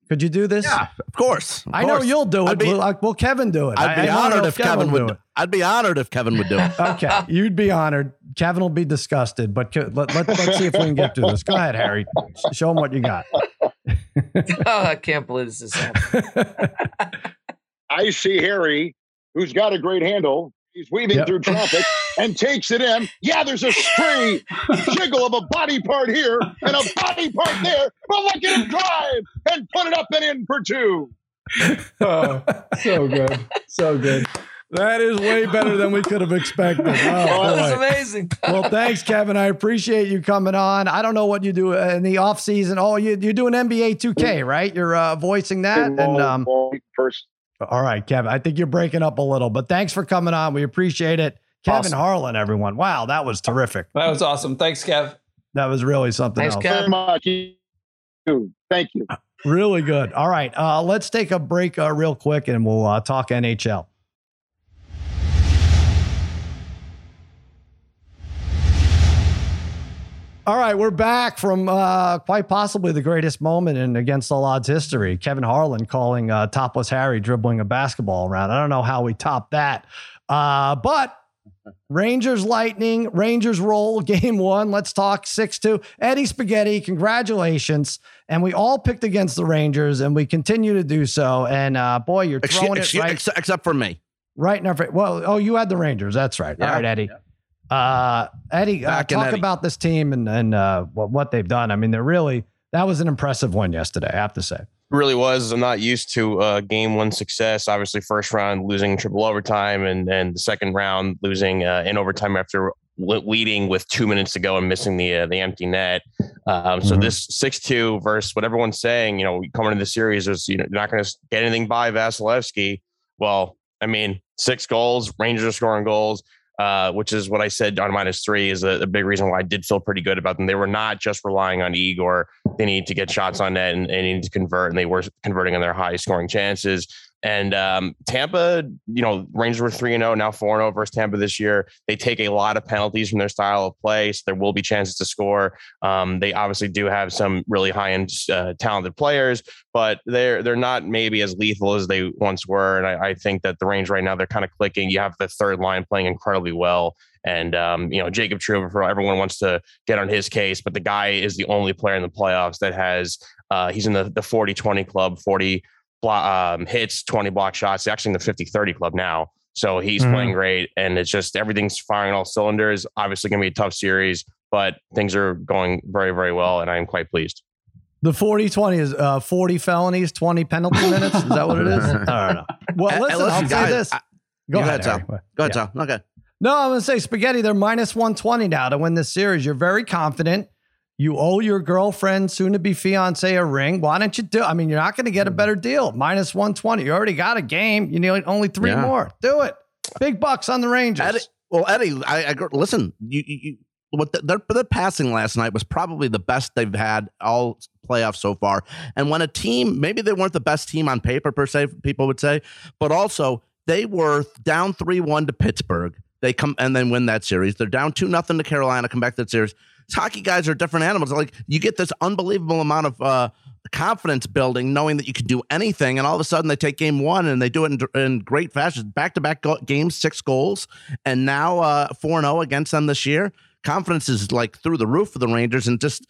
Could you do this? Yeah, of course. Of I course. know you'll do it. Be, will, uh, will, Kevin do it? I'd be I, honored if Kevin, Kevin would. Do it. I'd be honored if Kevin would do it. okay, you'd be honored. Kevin will be disgusted, but let, let, let's see if we can get through this. Go ahead, Harry. Show him what you got. oh, I can't believe this is happening. I see Harry, who's got a great handle. He's weaving yep. through traffic and takes it in. Yeah, there's a stray jiggle of a body part here and a body part there. But look at him drive and put it up and in for two. Oh, so good. So good. That is way better than we could have expected. Oh, that was amazing. well, thanks, Kevin. I appreciate you coming on. I don't know what you do in the off season. Oh, you, you're doing NBA 2K, right? You're uh, voicing that. And um, first. All right, Kevin. I think you're breaking up a little, but thanks for coming on. We appreciate it. Kevin awesome. Harlan, everyone. Wow, that was terrific. That was awesome. Thanks, Kev. That was really something Thanks, else. Kev. Much. Thank you. Really good. All right, uh, let's take a break uh, real quick, and we'll uh, talk NHL. All right, we're back from uh, quite possibly the greatest moment in Against All Odds history. Kevin Harlan calling uh, topless Harry dribbling a basketball around. I don't know how we top that, uh, but Rangers Lightning, Rangers roll game one. Let's talk 6 2. Eddie Spaghetti, congratulations. And we all picked against the Rangers and we continue to do so. And uh, boy, you're throwing it right. Except, except for me. Right now. Well, oh, you had the Rangers. That's right. Yeah. All right, Eddie. Yeah. Uh, Eddie, uh, talk Eddie. about this team and and uh, what what they've done. I mean, they're really that was an impressive one yesterday. I have to say, really was. I'm not used to uh, game one success. Obviously, first round losing triple overtime, and and the second round losing uh, in overtime after leading with two minutes to go and missing the uh, the empty net. Um, so mm-hmm. this six two versus what everyone's saying, you know, coming into the series is you know you're not going to get anything by Vasilevskiy. Well, I mean, six goals, Rangers are scoring goals uh, which is what I said on minus three is a, a, big reason why I did feel pretty good about them. They were not just relying on Igor. They need to get shots on net and, and need to convert, and they were converting on their high scoring chances. And um, Tampa, you know, Rangers were 3 0, now 4 0 versus Tampa this year. They take a lot of penalties from their style of play, so there will be chances to score. Um, they obviously do have some really high end uh, talented players, but they're they're not maybe as lethal as they once were. And I, I think that the Rangers right now, they're kind of clicking. You have the third line playing incredibly well. And um, you know, Jacob Trouba, everyone wants to get on his case, but the guy is the only player in the playoffs that has uh, he's in the the 40-20 club, 40 um, hits, 20 block shots. He's actually in the 50 30 club now. So he's mm-hmm. playing great. And it's just everything's firing all cylinders. Obviously, going to be a tough series, but things are going very, very well. And I am quite pleased. The 40 20 is uh, 40 felonies, 20 penalty minutes. Is that what it is? I don't know. Well, listen, I'll say guys, this. Go ahead, Tom. Go ahead, Tom. Okay. No, I'm going to say Spaghetti, they're minus 120 now to win this series. You're very confident. You owe your girlfriend, soon to be fiance, a ring. Why don't you do? I mean, you're not going to get a hmm. better deal. Minus 120. You already got a game. You need only three yeah. more. Do it. Big bucks on the Rangers. Eddie, well, Eddie, I, I listen. You, you, what the, their, their passing last night was probably the best they've had all playoffs so far. And when a team, maybe they weren't the best team on paper per se, people would say, but also they were down three one to Pittsburgh. They come and then win that series. They're down two nothing to Carolina. Come back to that series hockey guys are different animals. Like you get this unbelievable amount of uh, confidence building, knowing that you can do anything, and all of a sudden they take game one and they do it in, in great fashion, back to back games, six goals, and now uh, four zero oh against them this year. Confidence is like through the roof for the Rangers, and just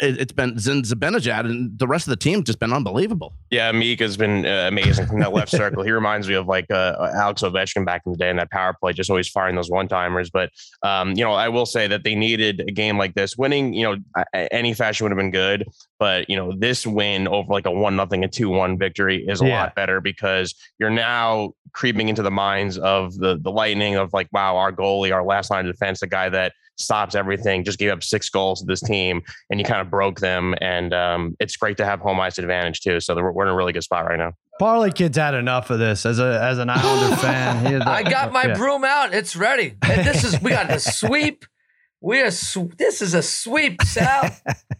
it, has been Zin Zibanejad and the rest of the team just been unbelievable. Yeah, Meek has been uh, amazing from that left circle. He reminds me of like uh, Alex Ovechkin back in the day in that power play, just always firing those one timers. But um, you know, I will say that they needed a game like this. Winning, you know, any fashion would have been good, but you know, this win over like a one nothing, a two one victory is a yeah. lot better because you're now creeping into the minds of the the Lightning of like, wow, our goalie, our last line of defense, the guy that stops everything, just gave up six goals to this team, and you kind of broke them. And um, it's great to have home ice advantage too. So we're in a really good spot right now. Parlay Kid's had enough of this as a as an Islander fan. I got my yeah. broom out. It's ready. And this is we got the sweep. We are. Sw- this is a sweep, Sal.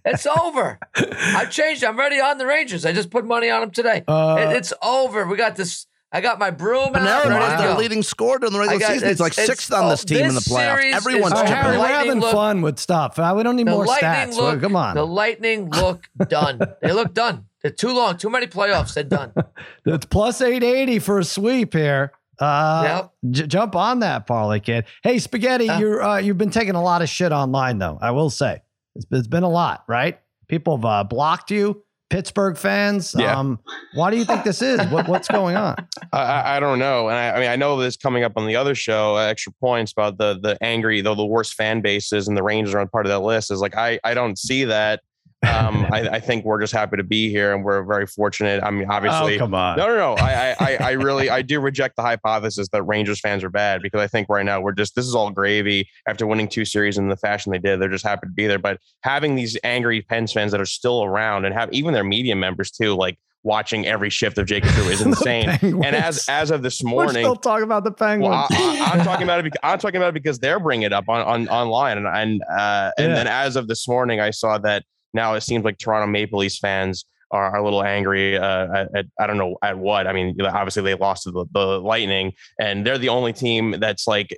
it's over. I've changed. I'm ready on the Rangers. I just put money on them today. Uh, it, it's over. We got this. I got my broom out. Panarin their leading scorer in the regular got, season. He's like sixth on this team this in the playoffs. Everyone's is, Harry, we're having look, fun with stuff. Uh, we don't need more stats. Look, Come on. The Lightning look done. they look done. They're too long. Too many playoffs. They're done. it's plus 880 for a sweep here. Uh, yep. J- jump on that, Parlay kid. Hey, spaghetti, uh, you're uh, you've been taking a lot of shit online, though. I will say it's, it's been a lot, right? People have uh, blocked you. Pittsburgh fans. Yeah. Um, why do you think this is? What, what's going on? I, I don't know. And I, I, mean, I know this coming up on the other show, uh, extra points about the the angry, though the worst fan bases and the Rangers are on part of that list. Is like I I don't see that um, I, I, think we're just happy to be here, and we're very fortunate. I mean, obviously, oh, come on, no, no, no. I, I, I really, I do reject the hypothesis that Rangers fans are bad because I think right now we're just this is all gravy after winning two series in the fashion they did. They're just happy to be there. But having these angry Pens fans that are still around and have even their media members too, like watching every shift of Jacob Trouba is insane. and as as of this morning, we're still talking about the Penguins. Well, I, am talking about it. Because, I'm talking about it because they're bringing it up on, on online, and and uh, and yeah. then as of this morning, I saw that now it seems like Toronto Maple Leafs fans are, a little angry uh, at, at, I don't know at what. I mean, obviously they lost to the, the Lightning, and they're the only team that's like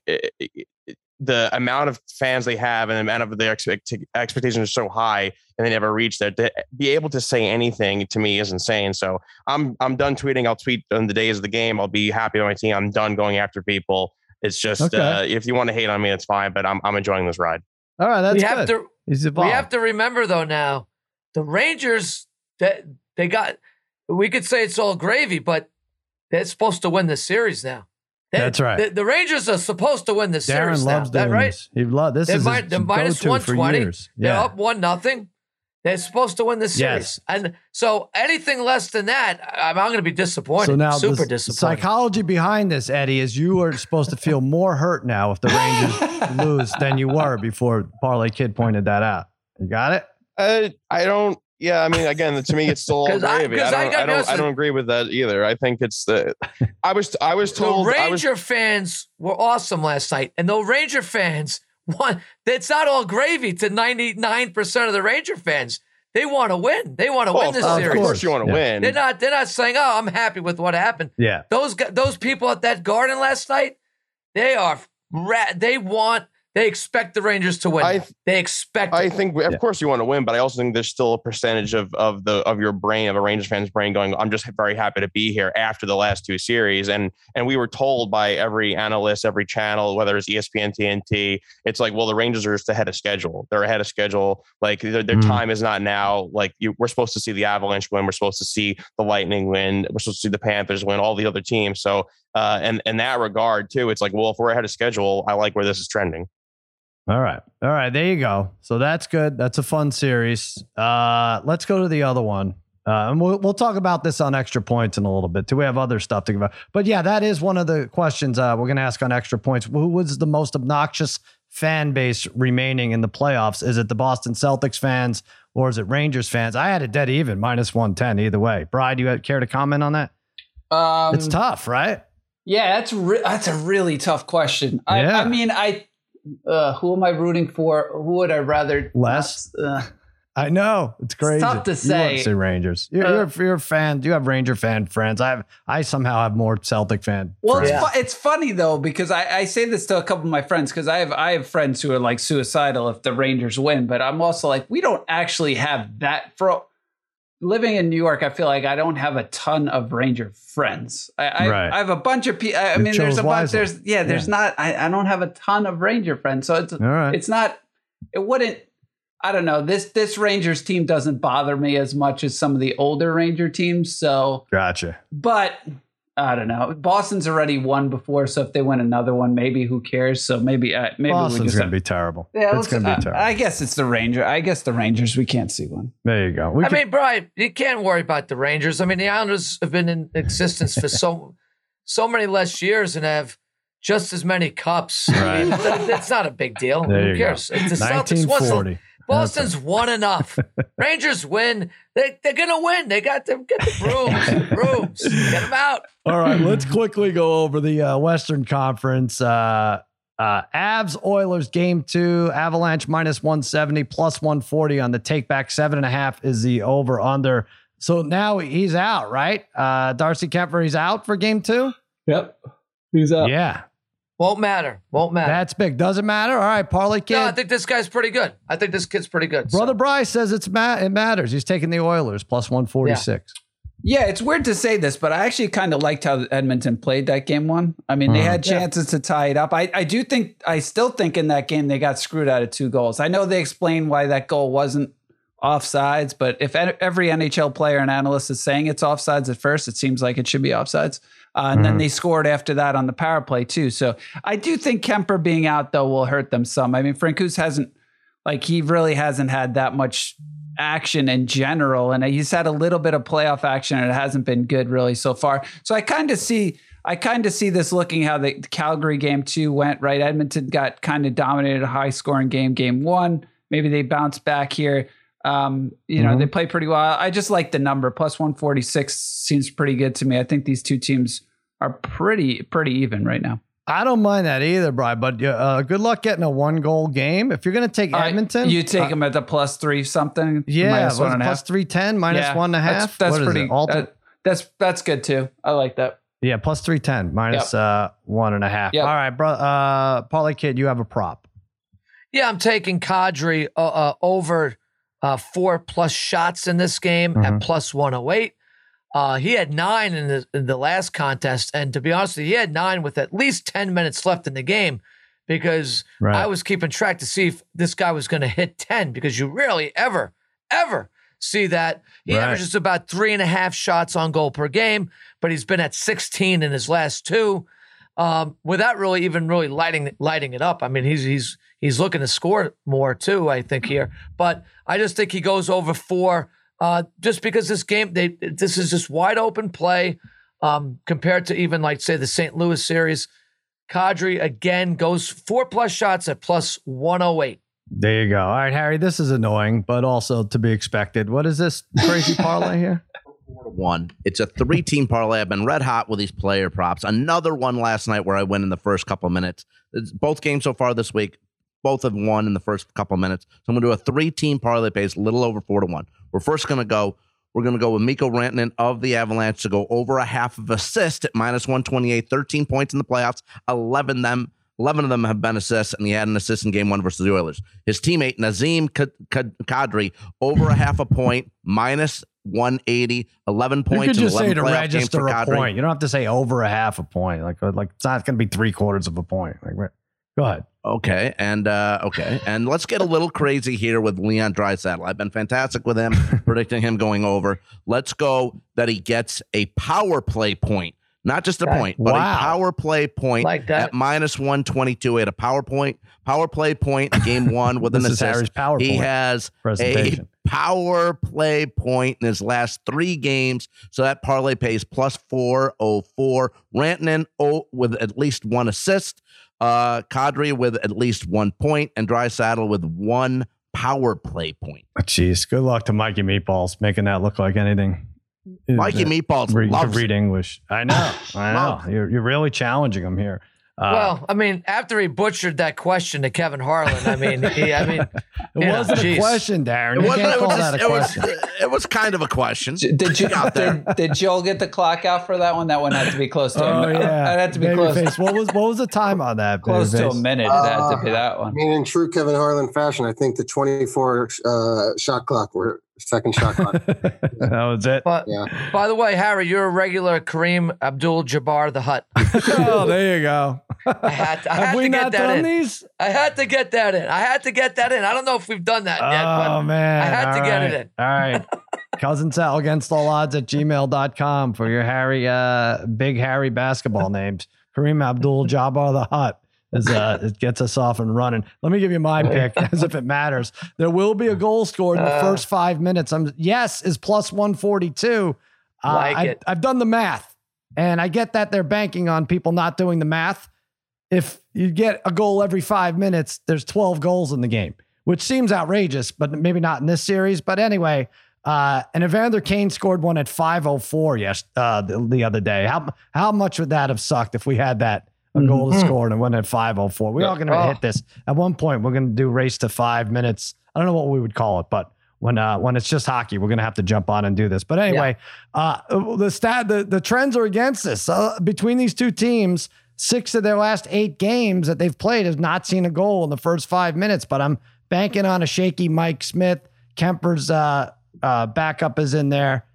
the amount of fans they have and the amount of their expect- expectations are so high, and they never reach that. To be able to say anything to me is insane. So I'm I'm done tweeting. I'll tweet on the days of the game. I'll be happy with my team. I'm done going after people. It's just okay. uh, if you want to hate on me, it's fine. But I'm I'm enjoying this ride. All right, that's we good. Have to, He's evolved. We have to remember though now, the Rangers that they got. We could say it's all gravy, but they're supposed to win the series now. They, That's right. The, the, Rangers are supposed to win the Darren series loves now. That right? This. He loves this. They're is mi- they're minus one twenty. Yeah. They're up one nothing. They're supposed to win the series, yes. and so anything less than that, I'm, I'm going to be disappointed. So now, super disappointed. Psychology behind this, Eddie, is you are supposed to feel more hurt now if the Rangers lose than you were before Parlay Kid pointed that out. You got it? Uh, I don't. Yeah, I mean, again, to me, it's still gravy. I, I, don't. I, I don't. I don't agree with that either. I think it's the. I was. I was told. The Ranger was, fans were awesome last night, and the Ranger fans want. It's not all gravy to ninety nine percent of the Ranger fans. They want to win. They want to well, win this series. Of course, you want to yeah. win. They're not. They're not saying, "Oh, I'm happy with what happened." Yeah. Those those people at that garden last night, they are. They want they expect the Rangers to win. I, they expect. I think, of yeah. course, you want to win, but I also think there's still a percentage of of the of your brain of a Rangers fan's brain going. I'm just very happy to be here after the last two series, and and we were told by every analyst, every channel, whether it's ESPN, TNT, it's like, well, the Rangers are just ahead of schedule. They're ahead of schedule. Like their, their mm. time is not now. Like you, we're supposed to see the Avalanche win. We're supposed to see the Lightning win. We're supposed to see the Panthers win. All the other teams. So, uh, and in that regard too, it's like, well, if we're ahead of schedule, I like where this is trending. All right. All right. There you go. So that's good. That's a fun series. Uh, let's go to the other one. Uh, and we'll, we'll talk about this on extra points in a little bit too. We have other stuff to give about. But yeah, that is one of the questions uh, we're going to ask on extra points. Who was the most obnoxious fan base remaining in the playoffs? Is it the Boston Celtics fans or is it Rangers fans? I had it dead even, minus 110 either way. Bride, you care to comment on that? Um, it's tough, right? Yeah, that's re- that's a really tough question. I, yeah. I mean, I uh, who am I rooting for? Who would I rather less? Uh, I know it's crazy. It's tough to say. You say Rangers. You're, uh, you're, you're, a fan. You have Ranger fan friends. I have. I somehow have more Celtic fan. Well, it's, fu- it's funny though because I, I say this to a couple of my friends because I have I have friends who are like suicidal if the Rangers win, but I'm also like we don't actually have that for living in New York, I feel like I don't have a ton of Ranger friends. I, I, right. I have a bunch of people. I, mean, there's a bunch. There's yeah, there's yeah. not. I, I don't have a ton of Ranger friends, so it's right. it's not. It wouldn't. I don't know. This this Rangers team doesn't bother me as much as some of the older Ranger teams. So gotcha. But I don't know. Boston's already won before, so if they win another one, maybe who cares? So maybe uh, maybe Boston's going to be terrible. Yeah, it's going to be terrible. I, I guess it's the Ranger. I guess the Rangers. We can't see one. There you go. We I can- mean, Brian, you can't worry about the Rangers. I mean, the Islanders have been in existence for so so many less years and have just as many cups. Right. I mean, it's not a big deal. There who cares? Go. It's the 1940. Boston's won enough. Rangers win. They, they're going to win. They got to get the brooms. the brooms. Get them out. All right. Let's quickly go over the uh, Western Conference. Uh, Uh, Avs Oilers game two, Avalanche minus 170, plus 140 on the take back. Seven and a half is the over under. So now he's out, right? Uh, Darcy Kuemper, he's out for game two. Yep. He's out. Yeah. Won't matter. Won't matter. That's big. Doesn't matter. All right, Parlay Kid. No, I think this guy's pretty good. I think this kid's pretty good. Brother so. Bryce says it's ma- it matters. He's taking the Oilers plus 146. Yeah. yeah it's weird to say this, but I actually kind of liked how Edmonton played that game one. I mean, they mm-hmm. had chances yeah. to tie it up. I, I do think, I still think in that game they got screwed out of two goals. I know they explained why that goal wasn't offsides, but if every NHL player and analyst is saying it's offsides at first, it seems like it should be offsides. Uh, and mm-hmm. then they scored after that on the power play too. So I do think Kuemper being out though will hurt them some. I mean, Francouz hasn't like he really hasn't had that much action in general, and he's had a little bit of playoff action, and it hasn't been good really so far. So I kind of see. I kind of see this looking how the Calgary game two went, right? Edmonton got kind of dominated a high scoring game, game one. Maybe they bounce back here. Um, you know, mm-hmm. they play pretty well. I just like the number plus 146 seems pretty good to me. I think these two teams are pretty pretty even right now. I don't mind that either, Brian. But uh, good luck getting a one goal game. If you're going to take Edmonton, you take uh, them at the plus three something. Yeah, plus three ten, minus yeah, one and a half. That's, that's pretty. That, that's that's good too. I like that. Yeah, plus three ten, minus, yep. uh, one and a half. Yep. All right, bro. Uh, Parlay Kid, you have a prop. Yeah, I'm taking Kadri uh, uh, over uh, four plus shots in this game mm-hmm. at plus 108. Uh, he had nine in the, in the last contest. And to be honest with you, he had nine with at least 10 minutes left in the game because right. I was keeping track to see if this guy was going to hit 10 because you rarely ever, ever see that. He right. averages about three and a half shots on goal per game, but he's been at 16 in his last two um, without really even really lighting lighting it up. I mean, he's he's he's looking to score more too. I think here, but I just think he goes over four. Uh, just because this game, they this is just wide open play um, compared to even like say the St. Louis series. Kadri again goes four plus shots at plus one hundred oh eight. There you go. All right, Harry. This is annoying, but also to be expected. What is this crazy parlay here? one. It's a three team parlay. I've been red hot with these player props. Another one last night where I win in the first couple minutes. It's both games so far this week, both have won in the first couple minutes. So I'm going to do a three team parlay pays a little over four to one. We're first going to go. We're going to go with Mikko Rantanen of the Avalanche to go over a half of assist at minus 128, 13 points in the playoffs, 11 them 11 of them have been assists, and he had an assist in game one versus the Oilers. His teammate, Nazim Kadri, over a half a point, minus 180, 11 points. You could just say to register a point. You don't have to say over a half a point. Like, like it's not going to be three quarters of a point. Like, go ahead. Okay, and uh, okay, and let's get a little crazy here with Leon Draisaitl. I've been fantastic with him, predicting him going over. Let's go that he gets a power play point, not just a point, but wow. a power play point like at minus one twenty two. At a power point, power play point, game one with an assist. Power he has a power play point in his last three games. So that parlay pays plus 404. Rantanen oh, with at least one assist. Uh, Kadri with at least one point, and Draisaitl with one power play point. Jeez, good luck to Mikey Meatballs making that look like anything. Mikey Meatballs read, loves read English. I know, I know. You're, you're really challenging him here. Uh, well, I mean, after he butchered that question to Kevin Harlan, I mean, he, I mean, it wasn't know, a question, Darren. You can't call that a question. Was, it was kind of a question. Did you did, did Joel get the clock out for that one? That one had to be close to. Oh a, yeah, it had to be close. Face. What was what was the time on that? Close to a minute. Uh, it had to be that one. I mean, in true Kevin Harlan fashion, I think the twenty-four uh, shot clock were second shot clock. that was it. But, yeah. By the way, Harry, you're a regular Kareem Abdul-Jabbar the Hut. oh, there you go. I had to, I had to get that in. These? I had to get that in. I had to get that in. I don't know if we've done that oh, yet. Oh man. I had all to right. get it in. All right. Cousin Sal against all odds at gmail.com for your Harry, uh, big Harry basketball names. Kareem Abdul Jabbar the Hut. As, uh, it gets us off and running. Let me give you my pick as if it matters. There will be a goal scored in the uh, first five minutes. I'm yes is plus 142. Uh, like I, I've done the math and I get that they're banking on people not doing the math if you get a goal every five minutes, there's 12 goals in the game, which seems outrageous, but maybe not in this series. But anyway, uh, and Evander Kane scored one at 504 yes uh, the, the, other day. How how much would that have sucked if we had that a mm-hmm. goal to score and it went at 504. We're all going to oh. hit this. At one point, we're going to do race to five minutes. I don't know what we would call it, but when uh, when it's just hockey, we're going to have to jump on and do this. But anyway, yeah. uh, the stat the, the trends are against this. Uh, between these two teams, six of their last eight games that they've played have not seen a goal in the first five minutes. But I'm banking on a shaky Mike Smith. Kuemper's uh, uh, backup is in there.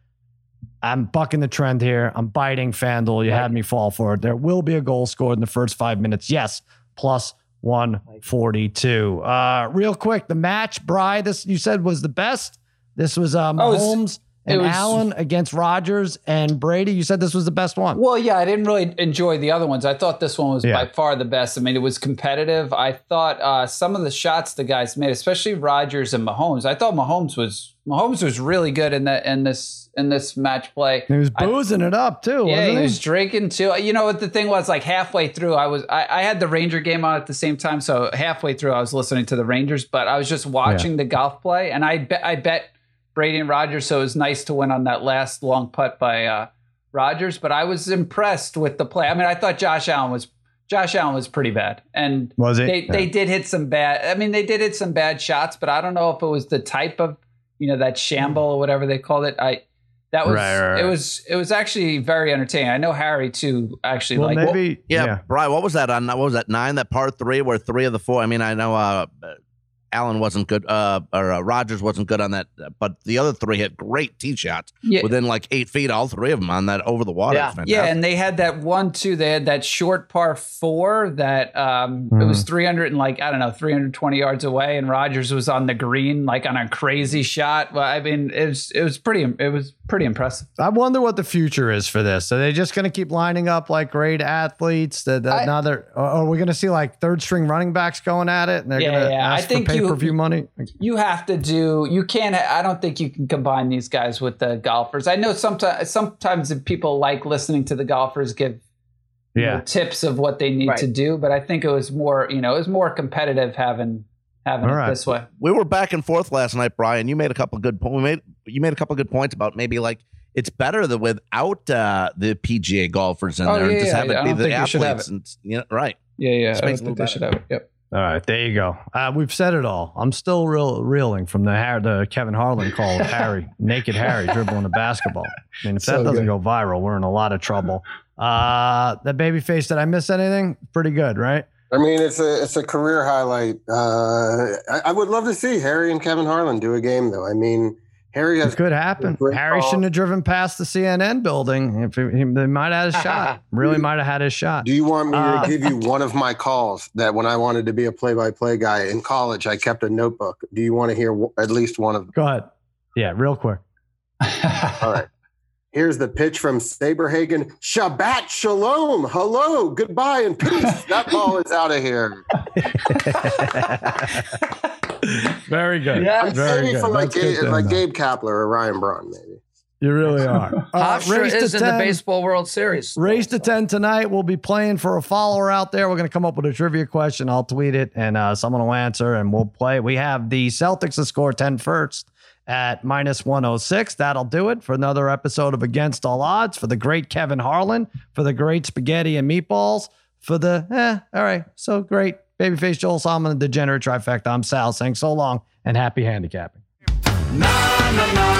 I'm bucking the trend here. I'm biting FanDuel. You right. had me fall for it. There will be a goal scored in the first five minutes. Yes, plus 142. Uh, real quick, the match, Bry, this you said was the best. This was um, oh, Holmes and was, Allen against Rodgers and Brady. You said this was the best one. Well, yeah, I didn't really enjoy the other ones. I thought this one was yeah. by far the best. I mean, it was competitive. I thought uh, some of the shots the guys made, especially Rodgers and Mahomes. I thought Mahomes was Mahomes was really good in that in this in this match play. He was boozing I, it up too. Yeah, he, he, was drinking too. You know what the thing was? Like halfway through, I was I, I, had the Ranger game on at the same time, so halfway through, I was listening to the Rangers, but I was just watching yeah. the golf play, and I bet I bet Brady and Rodgers, So it was nice to win on that last long putt by uh, Rodgers. But I was impressed with the play. I mean, I thought Josh Allen was Josh Allen was pretty bad, and was They yeah. they did hit some bad. I mean, they did hit some bad shots, but I don't know if it was the type of you know that shamble or whatever they called it. I that was right, right, right. it was it was actually very entertaining. I know Harry too actually well, like maybe yeah, yeah. Brian, what was that on what was that nine that part three where three of the four I mean I know uh Allen wasn't good, uh, or uh, Rodgers wasn't good on that, but the other three hit great tee shots yeah. within like eight feet, all three of them on that over the water. Yeah, yeah, and they had that one too. They had that short par four that um, mm. it was mm. 300 and like I don't know 320 yards away, and Rodgers was on the green like on a crazy shot. Well, I mean it was it was pretty it was pretty impressive. I wonder what the future is for this. Are they just going to keep lining up like great athletes? That, that now they're, or are we going to see like third string running backs going at it? And they're yeah, going to yeah. ask I think for pay per view money. You have to do. You can't. I don't think you can combine these guys with the golfers. I know sometimes sometimes people like listening to the golfers give yeah. Know, tips of what they need right. to do, but I think it was more. You know, it was more competitive having having All it this way. We were back and forth last night, Brian. You made a couple good points. made you made a couple good points about maybe like it's better that without uh, the PGA golfers in oh, there, yeah, just yeah, have yeah. it be the athletes. And, you know, right? Yeah, yeah. I think they should have it. Yep. All right, there you go. Uh, we've said it all. I'm still real reeling from the the Kevin Harlan call of Harry, naked Harry dribbling a basketball. I mean, if that doesn't good. go viral, we're in a lot of trouble. Uh, that baby face, did I miss anything? Pretty good, right? I mean, it's a it's a career highlight. Uh, I, I, would love to see Harry and Kevin Harlan do a game, though. I mean, Harry has it could happen. Harry shouldn't have driven past the CNN building. If he, he might have had a shot, really might have had his shot. Do you want me uh, to give you one of my calls that when I wanted to be a play-by-play guy in college, I kept a notebook. Do you want to hear at least one of them? Go ahead. Yeah, real quick. All right. Here's the pitch from Saberhagen. Shabbat shalom. Hello, goodbye, and peace. that ball is out of here. Very good. Yes. Very good. For like, Gabe, like Gabe Kapler or Ryan Braun, maybe. You really are. Uh, race is to 10, in the Baseball World Series. Race to 10 tonight. We'll be playing for a follower out there. We're going to come up with a trivia question. I'll tweet it and uh, someone will answer and we'll play. We have the Celtics to score 10 first at minus 106. That'll do it for another episode of Against All Odds for the great Kevin Harlan, for the great spaghetti and meatballs, for the, eh, all right, so great. Babyface Joel Solomon, the degenerate trifecta. I'm Sal saying so long and happy handicapping. Na, na, na,